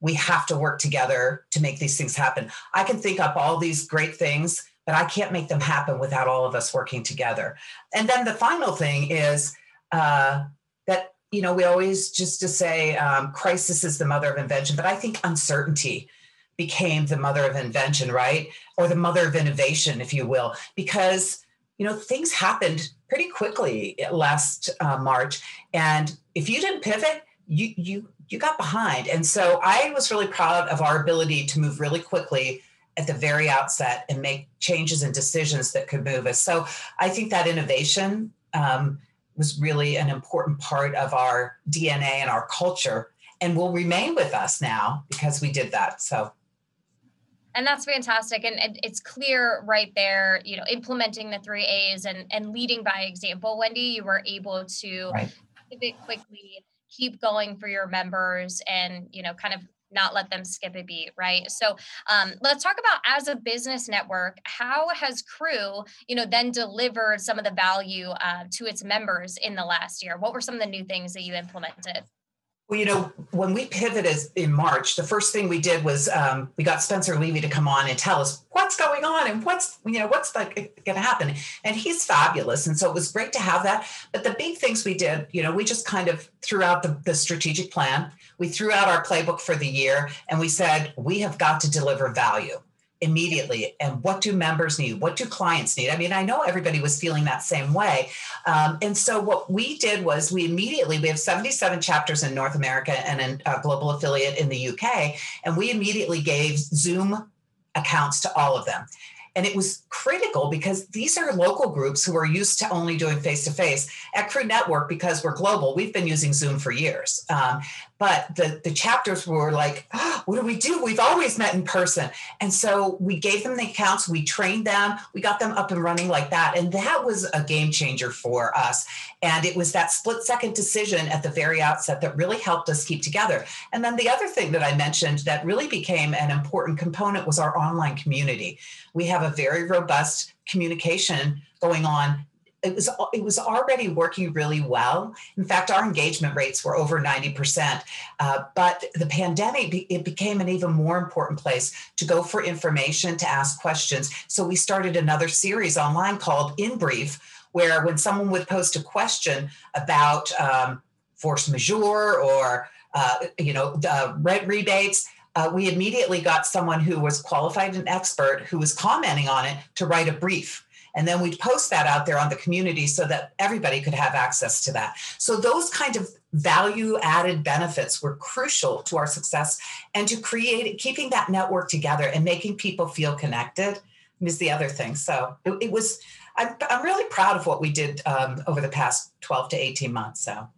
Speaker 2: We have to work together to make these things happen. I can think up all these great things, but I can't make them happen without all of us working together. And then the final thing is uh, that you know we always just to say um, crisis is the mother of invention, but I think uncertainty became the mother of invention, right? Or the mother of innovation, if you will, because you know things happened pretty quickly last uh, March, and if you didn't pivot, you you you got behind. And so I was really proud of our ability to move really quickly at the very outset and make changes and decisions that could move us. So I think that innovation um, was really an important part of our DNA and our culture and will remain with us now because we did that. So
Speaker 1: and that's fantastic and, it's clear right there you know implementing the three a's and and leading by example wendy you were able to right. pivot quickly keep going for your members and you know kind of not let them skip a beat right? So um, let's talk about as a business network how has crew you know then delivered some of the value uh, to its members in the last year? What were some of the new things that you implemented
Speaker 2: well, you know, when we pivoted in March, the first thing we did was um, we got Spencer Levy to come on and tell us what's going on and what's you know what's like going to happen. And he's fabulous, and so it was great to have that. But the big things we did, you know, we just kind of threw out the, the strategic plan. We threw out our playbook for the year, and we said we have got to deliver value immediately and what do members need what do clients need i mean i know everybody was feeling that same way um, and so what we did was we immediately we have 77 chapters in north america and a global affiliate in the uk and we immediately gave zoom accounts to all of them and it was critical because these are local groups who are used to only doing face to face. At Crew Network, because we're global, we've been using Zoom for years. Um, but the, the chapters were like, what do we do? We've always met in person. And so we gave them the accounts, we trained them, we got them up and running like that. And that was a game changer for us. And it was that split second decision at the very outset that really helped us keep together. And then the other thing that I mentioned that really became an important component was our online community. We have a very robust communication going on it was it was already working really well. In fact, our engagement rates were over ninety percent. Uh, but the pandemic it became an even more important place to go for information, to ask questions. So we started another series online called In Brief, where when someone would post a question about um, force majeure or uh, you know, rent rebates. Uh, we immediately got someone who was qualified and expert who was commenting on it to write a brief. And then we'd post that out there on the community so that everybody could have access to that. So those kind of value added benefits were crucial to our success and to create keeping that network together and making people feel connected is the other thing. So it, it was, I'm, I'm really proud of what we did um, over the past 12 to 18 months. So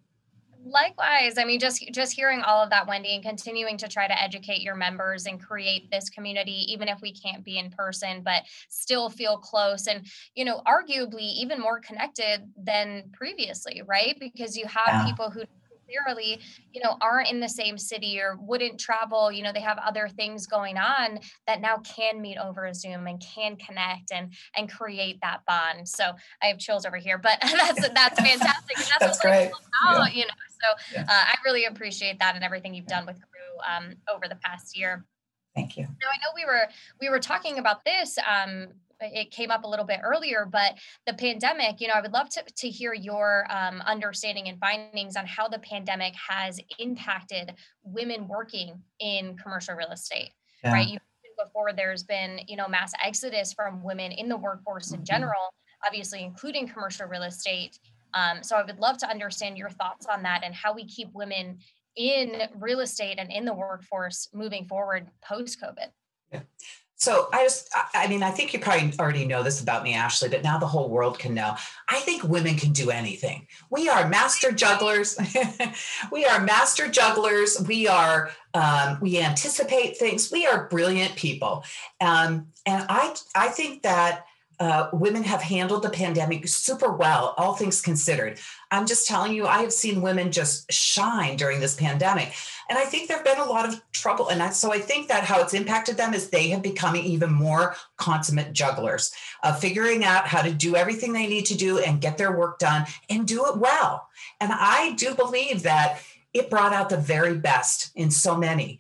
Speaker 1: likewise i mean just just hearing all of that wendy and continuing to try to educate your members and create this community even if we can't be in person but still feel close and you know arguably even more connected than previously right because you have yeah. people who necessarily, you know, aren't in the same city or wouldn't travel, you know, they have other things going on that now can meet over Zoom and can connect and and create that bond. So I have chills over here, but that's that's fantastic.
Speaker 2: That's, that's great.
Speaker 1: About, yeah. you know. So yeah. uh, I really appreciate that and everything you've done with Crew um, over the past year.
Speaker 2: Thank you.
Speaker 1: Now I know we were we were talking about this um, it came up a little bit earlier, but the pandemic, you know, I would love to, to hear your um, understanding and findings on how the pandemic has impacted women working in commercial real estate, yeah. right? You before there's been, you know, mass exodus from women in the workforce in mm-hmm. general, obviously including commercial real estate. Um, so I would love to understand your thoughts on that and how we keep women in real estate and in the workforce moving forward post COVID.
Speaker 2: Yeah. So I just, I mean, I think you probably already know this about me, Ashley, but now the whole world can know. I think women can do anything. We are master jugglers. we are master jugglers. We are, um, we anticipate things. We are brilliant people. Um, and I, I think that uh, women have handled the pandemic super well, all things considered. I'm just telling you, I have seen women just shine during this pandemic. And I think there have been a lot of trouble. And I, so I think that how it's impacted them is they have become even more consummate jugglers, uh, figuring out how to do everything they need to do and get their work done and do it well. And I do believe that it brought out the very best in so many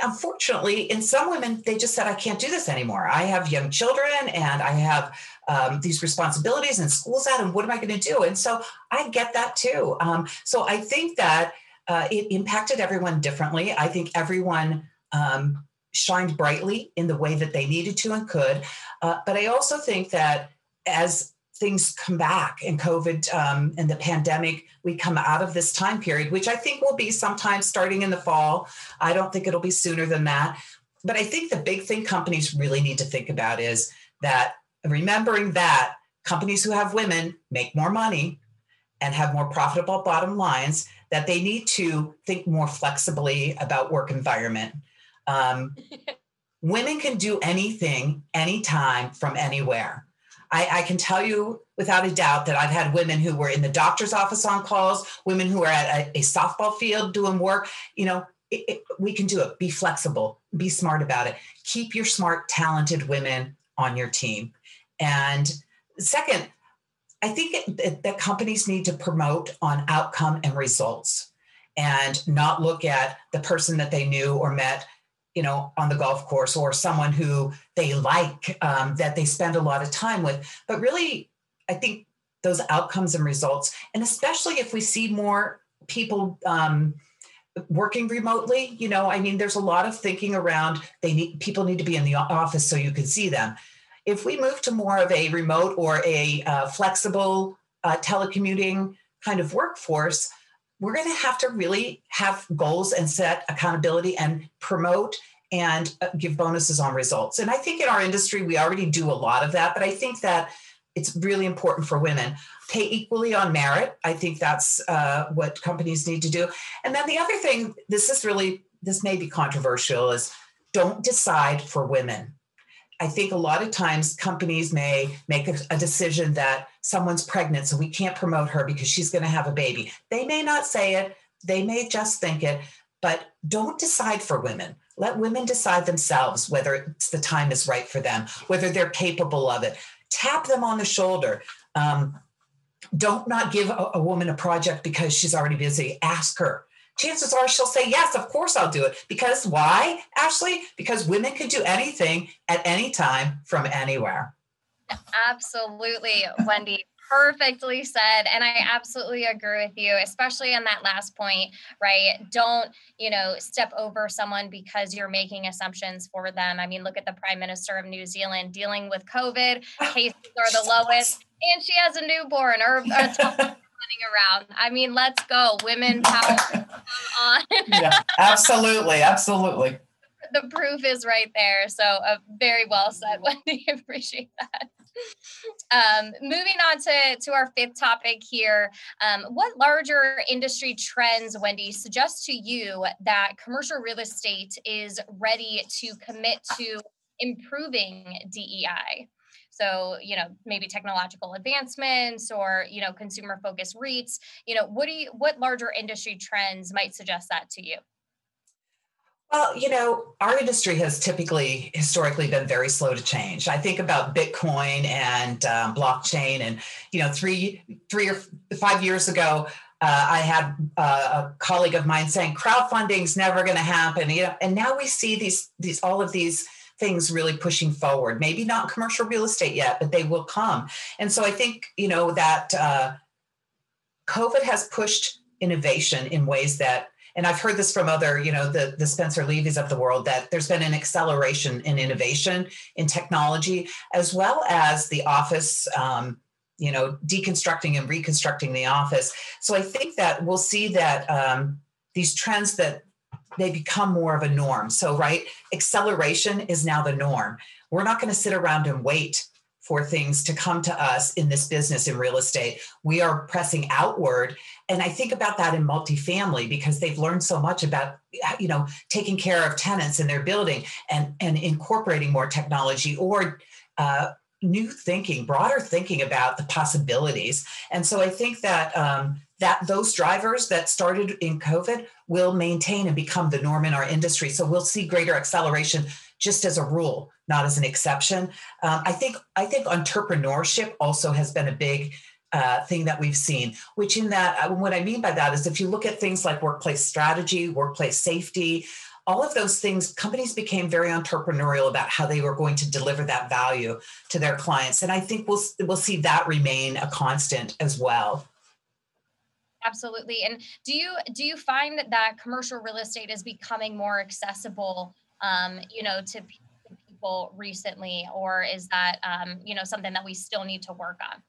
Speaker 2: unfortunately, in some women, they just said, I can't do this anymore. I have young children and I have um, these responsibilities and school's out, and what am I going to do? And so I get that too. Um, so I think that uh, it impacted everyone differently. I think everyone um, shined brightly in the way that they needed to and could. Uh, but I also think that as things come back in COVID um, and the pandemic, we come out of this time period, which I think will be sometime starting in the fall. I don't think it'll be sooner than that. But I think the big thing companies really need to think about is that remembering that companies who have women make more money and have more profitable bottom lines, that they need to think more flexibly about work environment. Um, women can do anything, anytime, from anywhere. I, I, can tell you without a doubt that I've had women who were in the doctor's office on calls, women who are at a, a softball field doing work. You know, it, it, we can do it. Be flexible, be smart about it. Keep your smart, talented women on your team. And second, I think it, that companies need to promote on outcome and results and not look at the person that they knew or met you know, on the golf course or someone who they like um, that they spend a lot of time with. But really, I think those outcomes and results, and especially if we see more people um, working remotely, you know, I mean, there's a lot of thinking around they need people need to be in the office so you can see them. If we move to more of a remote or a uh, flexible uh, telecommuting kind of workforce, we're going to have to really have goals and set accountability and promote and uh, give bonuses on results. And I think in our industry, we already do a lot of that, but I think that it's really important for women. Pay equally on merit. I think that's uh, what companies need to do. And then the other thing, this is really, this may be controversial, is don't decide for women. I think a lot of times companies may make a, a, decision that someone's pregnant, so we can't promote her because she's going to have a baby. They may not say it, they may just think it, but don't decide for women. Let women decide themselves whether it's the time is right for them, whether they're capable of it. Tap them on the shoulder. Um, don't not give a, a woman a project because she's already busy. Ask her chances are she'll say, Yes, of course I'll do it. Because why, Ashley? Because women can do anything at any time from anywhere.
Speaker 1: Absolutely, Wendy. perfectly said and i absolutely agree with you especially on that last point right don't you know step over someone because you're making assumptions for them i mean look at the prime minister of new zealand dealing with covid oh, cases are the lowest and she has a newborn or a around. I mean let's go. Women power on.
Speaker 2: Yeah absolutely absolutely.
Speaker 1: The proof is right there. So uh, very well said wendy. Appreciate that. Um, moving on to, to our fifth topic here, um, what larger industry trends, Wendy, suggest to you that commercial real estate is ready to commit to improving DEI? So, you know, maybe technological advancements or, you know, consumer focused REITs, you know, what do you, what larger industry trends might suggest that to you?
Speaker 2: Well, you know, our industry has typically historically been very slow to change. I think about Bitcoin and um, blockchain, and you know, three, three or five years ago, uh, I had uh, a colleague of mine saying crowdfunding is never going to happen. You know, and now we see these these all of these things really pushing forward. Maybe not commercial real estate yet, but they will come. And so I think you know that uh, COVID has pushed innovation in ways that and I've heard this from other, you know, the, the Spencer Levy's of the world, that there's been an acceleration in innovation in technology, as well as the office, um, you know, deconstructing and reconstructing the office. So I think that we'll see that um, these trends that they become more of a norm. So, right, acceleration is now the norm. We're not going to sit around and wait for things to come to us in this business in real estate. We are pressing outward. And I think about that in multifamily because they've learned so much about, you know, taking care of tenants in their building and, and incorporating more technology or uh, new thinking, broader thinking about the possibilities. And so I think that um, that those drivers that started in COVID will maintain and become the norm in our industry. So we'll see greater acceleration just as a rule, not as an exception. Um, I think I think entrepreneurship also has been a big uh, thing that we've seen. Which in that, uh, what I mean by that is if you look at things like workplace strategy, workplace safety. All of those things, companies became very entrepreneurial about how they were going to deliver that value to their clients, and I think we'll we'll see that remain a constant as well
Speaker 1: absolutely and do you do you find that commercial real estate is becoming more accessible um, you know, to people recently, or is that, um, you know, something that we still need to work on?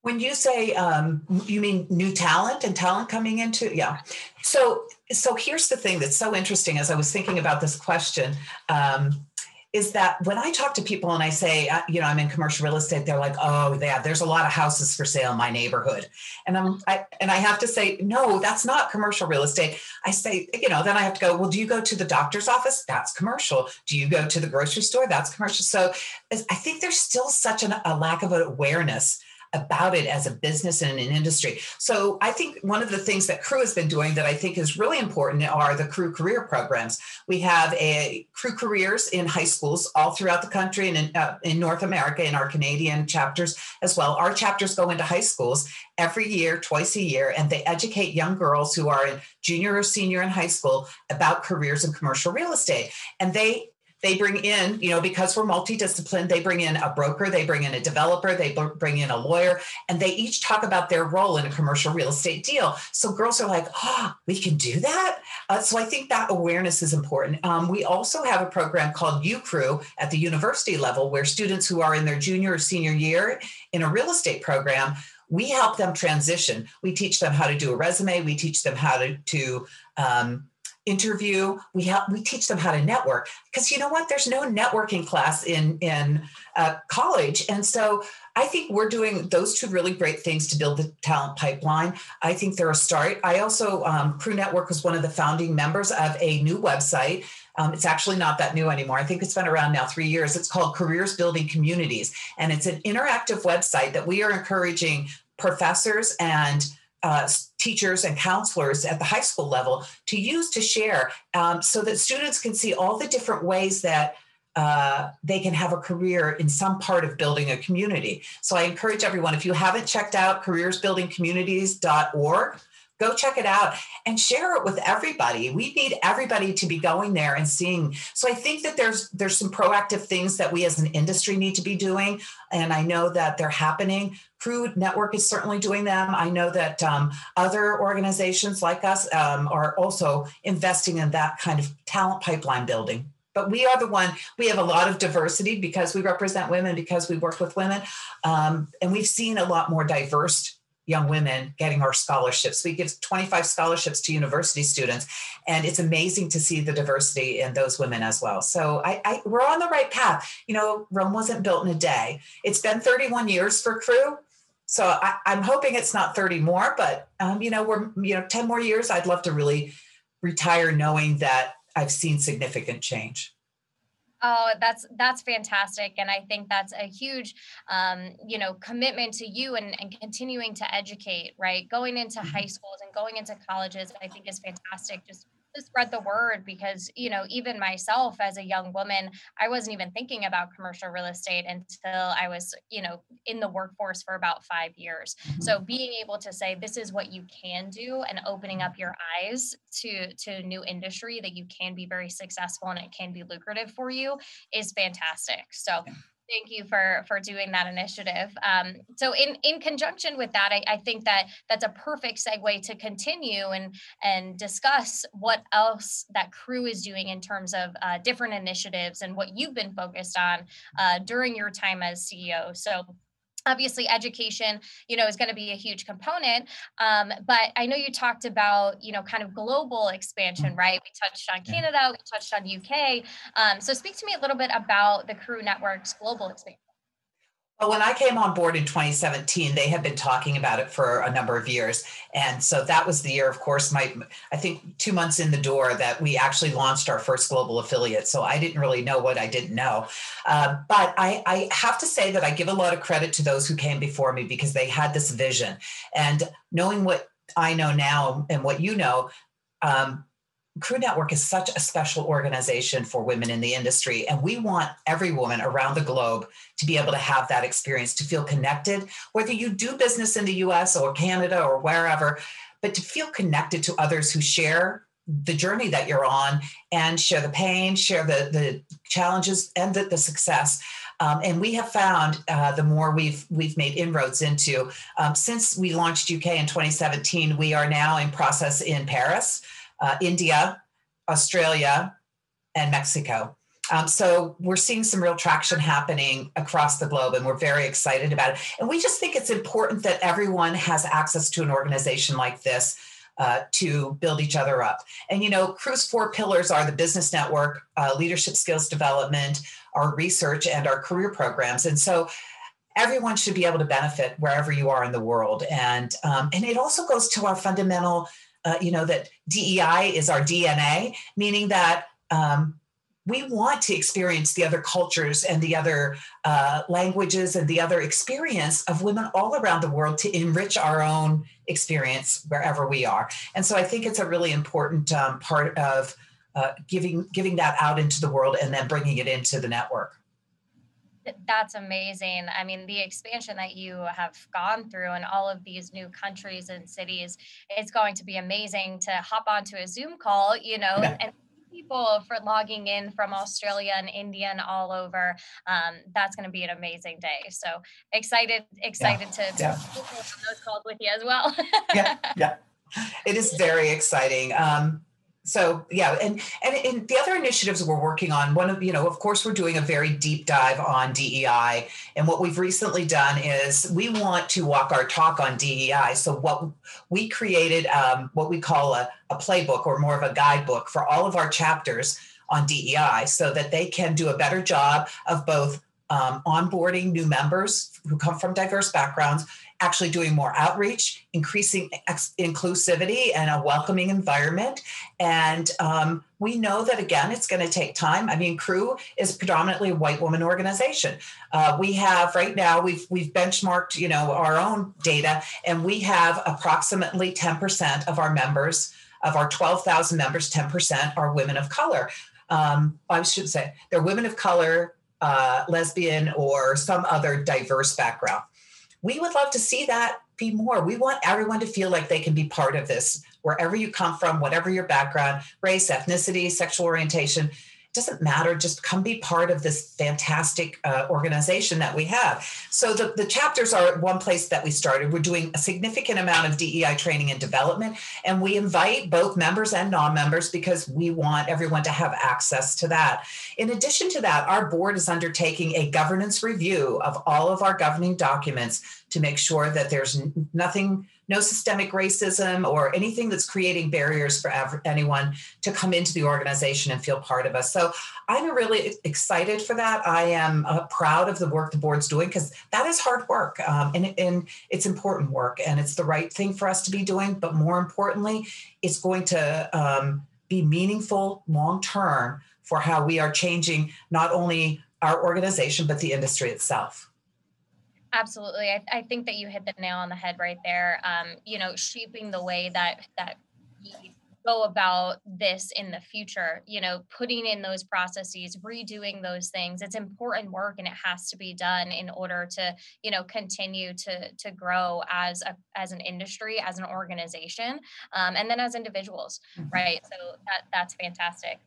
Speaker 2: When you say, um, you mean new talent and talent coming into, yeah. So, so here's the thing that's so interesting as I was thinking about this question. Um, is that when I talk to people and I say, uh, you know, I'm in commercial real estate, they're like, oh, yeah, there's a lot of houses for sale in my neighborhood, and I'm, I, and I have to say, no, that's not commercial real estate. I say, you know, then I have to go, well, do you go to the doctor's office? That's commercial. Do you go to the grocery store? That's commercial. So I think there's still such an, a lack of awareness about it as a business and an industry. So I think one of the things that Crew has been doing that I think is really important are the Crew career programs. We have a Crew careers in high schools all throughout the country and in, uh, in North America in our Canadian chapters as well. Our chapters go into high schools every year, twice a year, and they educate young girls who are in junior or senior in high school about careers in commercial real estate. And they they bring in, you know, because we're multidisciplined, they bring in a broker, they bring in a developer, they bring in a lawyer, and they each talk about their role in a commercial real estate deal. So girls are like, oh, we can do that. Uh, so I think that awareness is important. Um, we also have a program called UCREW at the university level where students who are in their junior or senior year in a real estate program we help them transition. We teach them how to do a resume. We teach them how to, to um, interview. We help we teach them how to network. Because you know what? There's no networking class in in uh, college. And so i think we're doing those two really great things to build the talent pipeline. I think they're a start. I also um, Crew network was one of the founding members of a new website. Um, it's actually not that new anymore. I think it's been around now three years. It's called Careers Building Communities. And it's an interactive website that we are encouraging professors and uh, teachers and counselors at the high school level to use to share um, so that students can see all the different ways that uh, they can have a career in some part of building a community. So I encourage everyone, if you haven't checked out careersbuildingcommunities.org, go check it out and share it with everybody we need everybody to be going there and seeing so i think that there's there's some proactive things that we as an industry need to be doing and i know that they're happening crew network is certainly doing them. I know that um, other organizations like us um, are also investing in that kind of talent pipeline building. But we are the one we have a lot of diversity because we represent women because we work with women um, and we've seen a lot more diverse young women getting our scholarships. We give 25 scholarships to university students and it's amazing to see the diversity in those women as well. So I, I we're on the right path. You know rome wasn't built in a day. It's been 31 years for crew so I, am hoping it's not 30 more but um, you know we're you know 10 more years i'd love to really retire knowing that I've seen significant change.
Speaker 1: Oh, that's that's fantastic, and I think that's a huge, um, you know, commitment to you and, and continuing to educate. Right, going into high mm-hmm. schools and going into colleges, I think is fantastic. Just to spread the word because you know even myself as a young woman i wasn't even thinking about commercial real estate until i was you know in the workforce for about five years. Mm-hmm. so being able to say this is what you can do and opening up your eyes to to new industry that you can be very successful and it can be lucrative for you is fantastic. So Thank you for for doing that initiative. Um, so in in conjunction with that, I, I, think that that's a perfect segue to continue and and discuss what else that crew is doing in terms of uh, different initiatives and what you've been focused on uh, during your time as CEO. So obviously education you know is going to be a huge component um, but i know you talked about you know kind of global expansion right? We touched on canada we touched on uk um, so speak to me a little bit about the crew network's global expansion
Speaker 2: when I came on board in 2017, they had been talking about it for a number of years. And so that was the year, of course, my I think two months in the door that we actually launched our first global affiliate. So I didn't really know what I didn't know. Uh, but I, I have to say that I give a lot of credit to those who came before me because they had this vision. And knowing what I know now and what you know, um, Crew Network is such a special organization for women in the industry, and we want every woman around the globe to be able to have that experience, to feel connected, whether you do business in the US or Canada or wherever, but to feel connected to others who share the journey that you're on and share the pain, share the, the challenges and the, the success. Um, and we have found uh, the more we've we've made inroads into um, since we launched UK in 2017, we are now in process in Paris uh, India, Australia, and Mexico. Um, so we're seeing some real traction happening across the globe, and we're very excited about it. And we just think it's important that everyone has access to an organization like this uh, to build each other up. And you know, Crew's four pillars are the business network, uh, leadership skills development, our research, and our career programs. And so everyone should be able to benefit wherever you are in the world. And um, and it also goes to our fundamental uh, you know, that DEI is our DNA, meaning that um, we want to experience the other cultures and the other uh, languages and the other experience of women all around the world to enrich our own experience wherever we are. And so I think it's a really important um, part of uh, giving giving that out into the world and then bringing it into the network.
Speaker 1: That's amazing. I mean, the expansion that you have gone through in all of these new countries and cities, it's going to be amazing to hop onto a Zoom call, you know, yeah. and people for logging in from Australia and India and all over. Um, that's going to be an amazing day. So excited, excited yeah. to, to yeah. those calls with you as well.
Speaker 2: yeah, yeah, it is very exciting. Um, so yeah and, and and the other initiatives we're working on one of you know of course we're doing a very deep dive on dei and what we've recently done is we want to walk our talk on dei so what we created um, what we call a, a playbook or more of a guidebook for all of our chapters on dei so that they can do a better job of both um, onboarding new members who come from diverse backgrounds actually doing more outreach, increasing ex- inclusivity and a welcoming environment. And um, we know that again, it's going to take time. I mean, Crew is predominantly a white woman organization. Uh, we have right now we've we've benchmarked you know our own data, and we have approximately ten percent of our members of our twelve thousand members, ten percent are women of color. Um, I should say they're women of color, uh, lesbian, or some other diverse background we would love to see that be more. We want everyone to feel like they can be part of this, wherever you come from, whatever your background, race, ethnicity, sexual orientation doesn't matter. Just come be part of this fantastic uh, organization that we have. So the, the chapters are one place that we started. We're doing a significant amount of DEI training and development, and we invite both members and non-members because we want everyone to have access to that. In addition to that, our board is undertaking a governance review of all of our governing documents to make sure that there's nothing no systemic racism or anything that's creating barriers for anyone to come into the organization and feel part of us. So I'm really excited for that. I am uh, proud of the work the board's doing because that is hard work um, and, and it's important work and it's the right thing for us to be doing. But more importantly, it's going to um, be meaningful long term for how we are changing not only our organization, but the industry itself.
Speaker 1: Absolutely. I, I think that you hit the nail on the head right there. Um, you know, shaping the way that that we go about this in the future, you know, putting in those processes, redoing those things. It's important work and it has to be done in order to, you know, continue to to grow as a as an industry, as an organization, um, and then as individuals, mm-hmm. right? So that that's fantastic.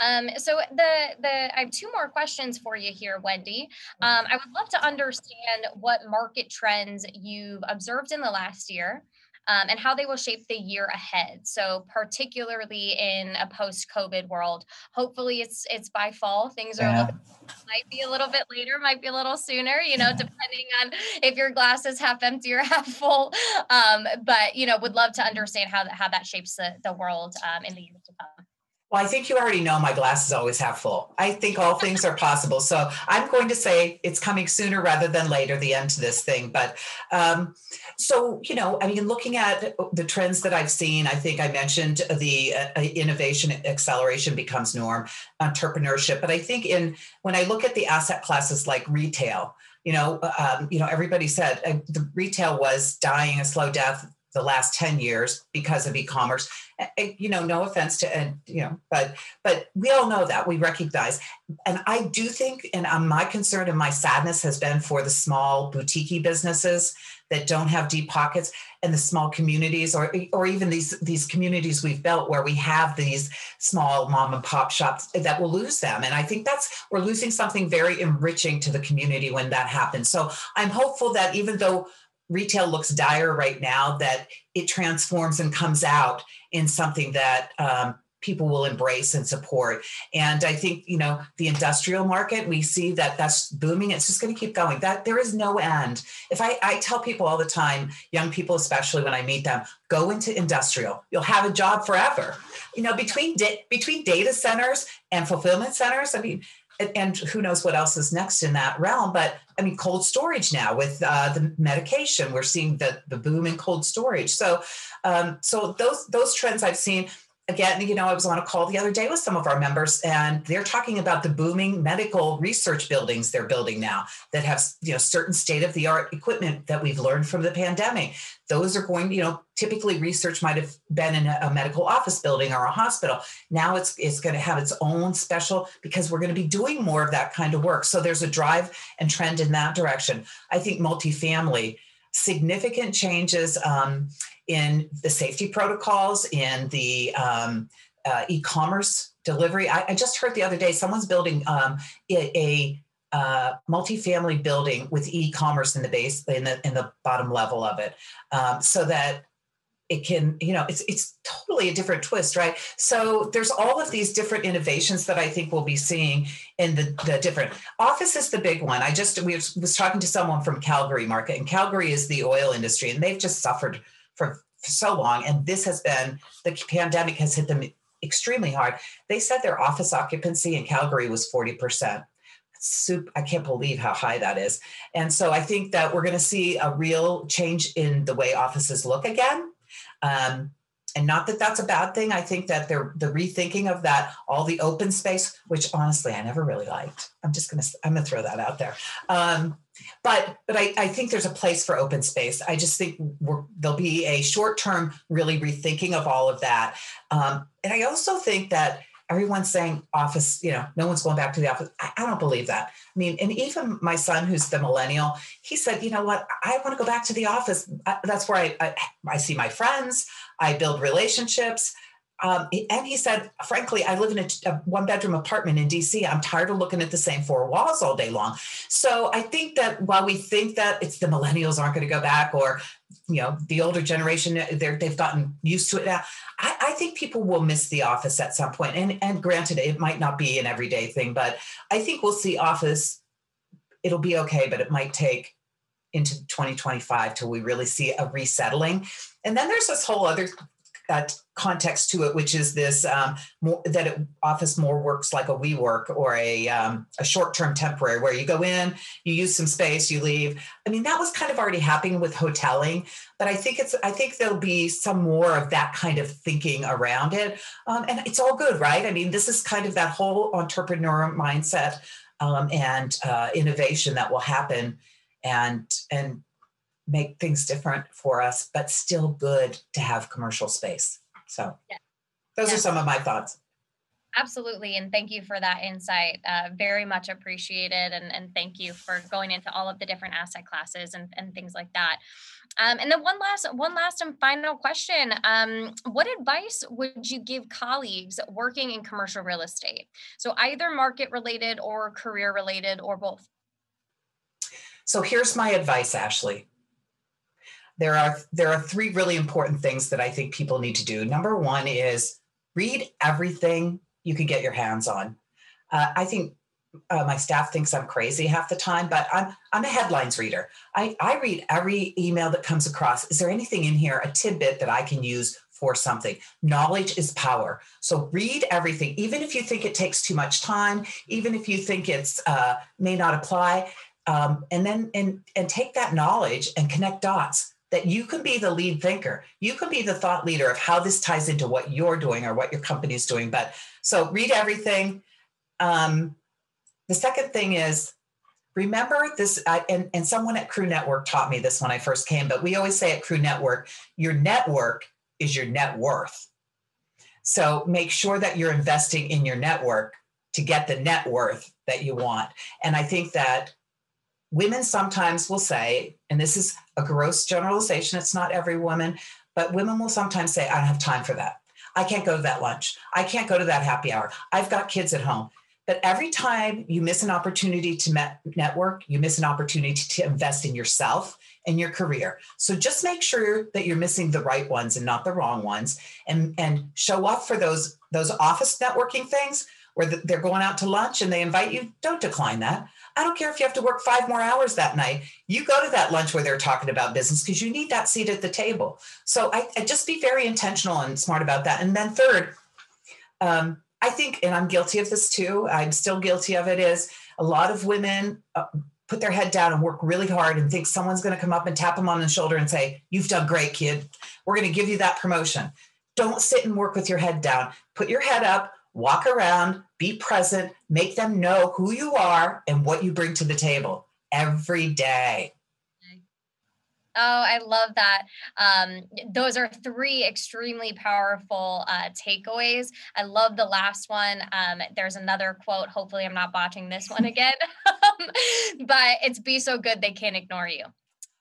Speaker 1: Um, so the the I have two more questions for you here, Wendy. Um, I would love to understand what market trends you've observed in the last year. Um, and how they will shape the year ahead. So, particularly in a post-COVID world, hopefully it's it's by fall. Things are yeah. little, might be a little bit later, might be a little sooner. You know, depending on if your glass is half empty or half full. Um, but you know, would love to understand how that how that shapes the the world um, in the years to come.
Speaker 2: Well, I think you already know my glass is always half full. I think all things are possible. So I'm going to say it's coming sooner rather than later, the end to this thing. But um, so, you know, I mean, looking at the trends that I've seen, I think I mentioned the uh, innovation acceleration becomes norm, entrepreneurship. But I think in when I look at the asset classes like retail, you know, um, you know, everybody said uh, the retail was dying a slow death the last 10 years because of e-commerce. You know no offense to and you know but but we all know that we recognize. And i do think and um, my concern and my sadness has been for the small boutique businesses that don't have deep pockets and the small communities or or even these these communities we've built where we have these small mom and pop shops that will lose them. And i think that's we're losing something very enriching to the community when that happens. So i'm hopeful that even though retail looks dire right now, that it transforms and comes out in something that um, people will embrace and support. And I think, you know, the industrial market, we see that that's booming. It's just going to keep going. That there is no end. If I, I tell people all the time, young people, especially when I meet them, go into industrial, you'll have a job forever. You know, between, between data centers and fulfillment centers, I mean, and, who knows what else is next in that realm. But I mean, cold storage now with uh, the medication, we're seeing the the boom in cold storage. So, um, so those those trends I've seen again, you know, I was on a call the other day with some of our members, and they're talking about the booming medical research buildings they're building now that have, you know, certain state of the art equipment that we've learned from the pandemic. Those are going, you know, typically research might have been in a, medical office building or a hospital. Now it's it's going to have its own special because we're going to be doing more of that kind of work. So there's a drive and trend in that direction. I think multifamily significant changes um, in the safety protocols, in the um, uh, e-commerce delivery. I, I, just heard the other day someone's building um, a, a uh, multifamily building with e-commerce in the base in the in the bottom level of it, um, so that it can you know it's it's totally a different twist right? So there's all of these different innovations that i think we'll be seeing in the, the different. Office is the big one. I just we was talking to someone from calgary market and calgary is the oil industry and they've just suffered for, for so long and this has been the pandemic has hit them extremely hard. They said their office occupancy in calgary was 40% Soup, I can't believe how high that is. And so I think that we're going to see a real change in the way offices look again. Um, and not that that's a bad thing. I think that the the rethinking of that, all the open space, which honestly I never really liked. I'm just gonna I'm gonna throw that out there. Um, but but I, I think there's a place for open space. I just think there'll be a short term really rethinking of all of that. Um, and I also think that everyone's saying office, you know, no one's going back to the office. I, I, don't believe that. I mean, and even my son, who's the millennial, he said, you know what, I want to go back to the office. That's where I, I, I see my friends, I build relationships. Um, and he said, frankly, I live in a, a, one bedroom apartment in DC. I'm tired of looking at the same four walls all day long. So I think that while we think that it's the millennials aren't going to go back or, you know, the older generation, they've gotten used to it now. I, I think people will miss the office at some point. And, and granted, it might not be an everyday thing, but I think we'll see office. It'll be okay, but it might take into 2025 till we really see a resettling. And then there's this whole other uh, context to it, which is this um, more, that it, office more works like a WeWork or a, um, a short-term temporary, where you go in, you use some space, you leave. I mean, that was kind of already happening with hoteling, but I think it's I think there'll be some more of that kind of thinking around it, um, and it's all good, right? I mean, this is kind of that whole entrepreneur mindset um, and uh, innovation that will happen, and and make things different for us, but still good to have commercial space. So yeah. those yeah. are some of my thoughts.
Speaker 1: Absolutely. And thank you for that insight. Uh, very much appreciated. And, and thank you for going into all of the different asset classes and, and things like that. Um, and then one last, one last and final question. Um, what advice would you give colleagues working in commercial real estate? So either market related or career related or both.
Speaker 2: So here's my advice, Ashley there are there are three really important things that I think people need to do. Number one is read everything you can get your hands on. Uh, I think uh, my staff thinks I'm crazy half the time, but I'm I'm a headlines reader. I, I read every email that comes across. Is there anything in here, a tidbit that I can use for something? Knowledge is power. So read everything, even if you think it takes too much time, even if you think it's uh, may not apply, um, and then and and take that knowledge and connect dots that you can be the lead thinker. You can be the thought leader of how this ties into what you're doing or what your company is doing. But so read everything. Um, the second thing is remember this, and, and someone at Crew Network taught me this when I first came, but we always say at Crew Network, your network is your net worth. So make sure that you're investing in your network to get the net worth that you want. And I think that women sometimes will say, and this is a gross generalization, it's not every woman, but women will sometimes say, I don't have time for that. I can't go to that lunch. I can't go to that happy hour. I've got kids at home. But every time you miss an opportunity to met, network, you miss an opportunity to invest in yourself and your career. So just make sure that you're missing the right ones and not the wrong ones, and and show up for those those office networking things where they're going out to lunch and they invite you. Don't decline that. I don't care if you have to work five more hours that night. You go to that lunch where they're talking about business because you need that seat at the table. So I, I, just be very intentional and smart about that. And then third, um, I think, and I'm guilty of this too. I'm still guilty of it. Is a lot of women uh, put their head down and work really hard and think someone's going to come up and tap them on the shoulder and say, "You've done great, kid. We're going to give you that promotion." Don't sit and work with your head down. Put your head up walk around, be present, make them know who you are and what you bring to the table every day.
Speaker 1: Oh, I love that. Um, those are three extremely powerful uh, takeaways. I love the last one. Um, there's another quote. Hopefully, I'm not botching this one again, but it's be so good they can't ignore you.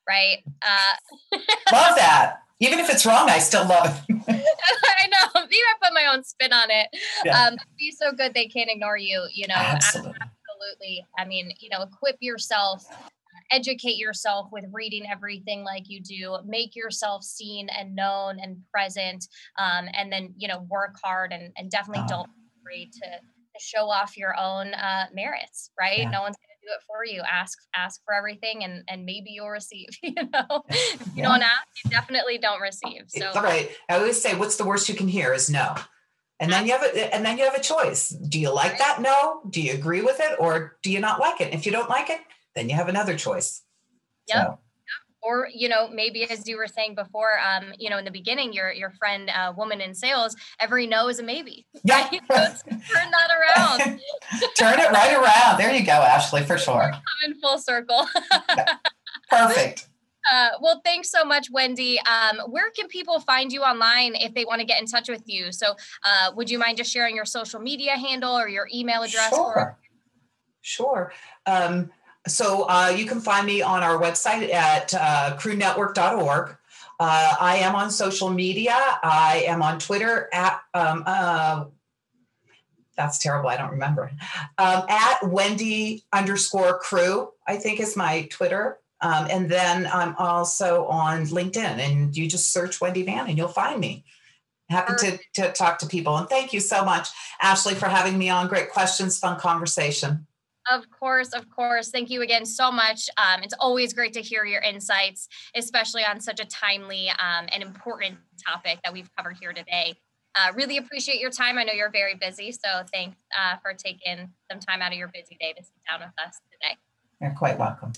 Speaker 1: Right. Uh,
Speaker 2: love that. Even if it's wrong, I still love it.
Speaker 1: I know. Maybe I put my own spin on it. Yeah. Um, be so good they can't ignore you. You know,
Speaker 2: absolutely.
Speaker 1: absolutely. I mean, you know, equip yourself educate yourself with reading everything like you do make yourself seen and known and present um, and then you know work hard and, and definitely uh-huh. don't be afraid to, to show off your own uh, merits right yeah. no one's do it for you. Ask ask for everything, and and maybe you'll receive. You know, if you yeah. don't ask, you definitely don't receive. So
Speaker 2: all right. I always say, what's the worst you can hear is no. And then you have a and then you have a choice. Do you like that no? Do you agree with it or do you not like it? If you don't like it, then you have another choice.
Speaker 1: Yep. So or you know maybe as you were saying before um, you know in the beginning your your friend uh, woman in sales every no is a maybe
Speaker 2: yeah
Speaker 1: right? so turn that around
Speaker 2: turn it right around there you go ashley for sure
Speaker 1: come in full circle
Speaker 2: perfect
Speaker 1: Uh, well, thanks so much, Wendy. Um, where can people find you online if they want to get in touch with you? So, uh, would you mind just sharing your social media handle or your email address?
Speaker 2: Sure. Sure. Um, so, uh, you can find me on our website at uh, crewnetwork.org. Uh, I am on social media. I am on Twitter at um, uh, that's terrible. I don't remember. Um, at Wendy underscore crew, I think is my Twitter. Um, and then I'm also on LinkedIn, and you just search Wendy Mann and you'll find me. Happy to, to talk to people. And thank you so much, Ashley, for having me on. Great questions, fun conversation.
Speaker 1: Of course, of course. Thank you again so much. Um, it's always great to hear your insights, especially on such a timely um, and important topic that we've covered here today. Uh, really appreciate your time. I know you're very busy, so thanks uh, for taking some time out of your busy day to sit down with us today.
Speaker 2: You're quite welcome.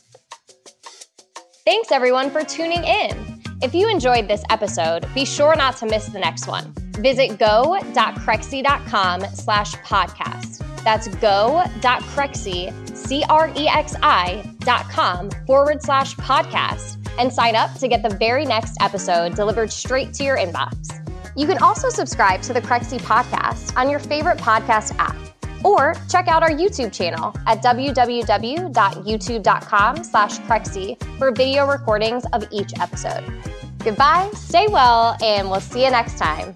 Speaker 1: Thanks everyone for tuning in. If you enjoyed this episode, be sure not to miss the next one. Visit go.crexi.com slash podcast. That's go.crexi, C-R-E-X-I dot com forward slash podcast and sign up to get the very next episode delivered straight to your inbox. You can also subscribe to the Crexi podcast on your favorite podcast app or check out our YouTube channel at www.youtube.com slash Crexi for video recordings of each episode. Goodbye, stay well, and we'll see you next time.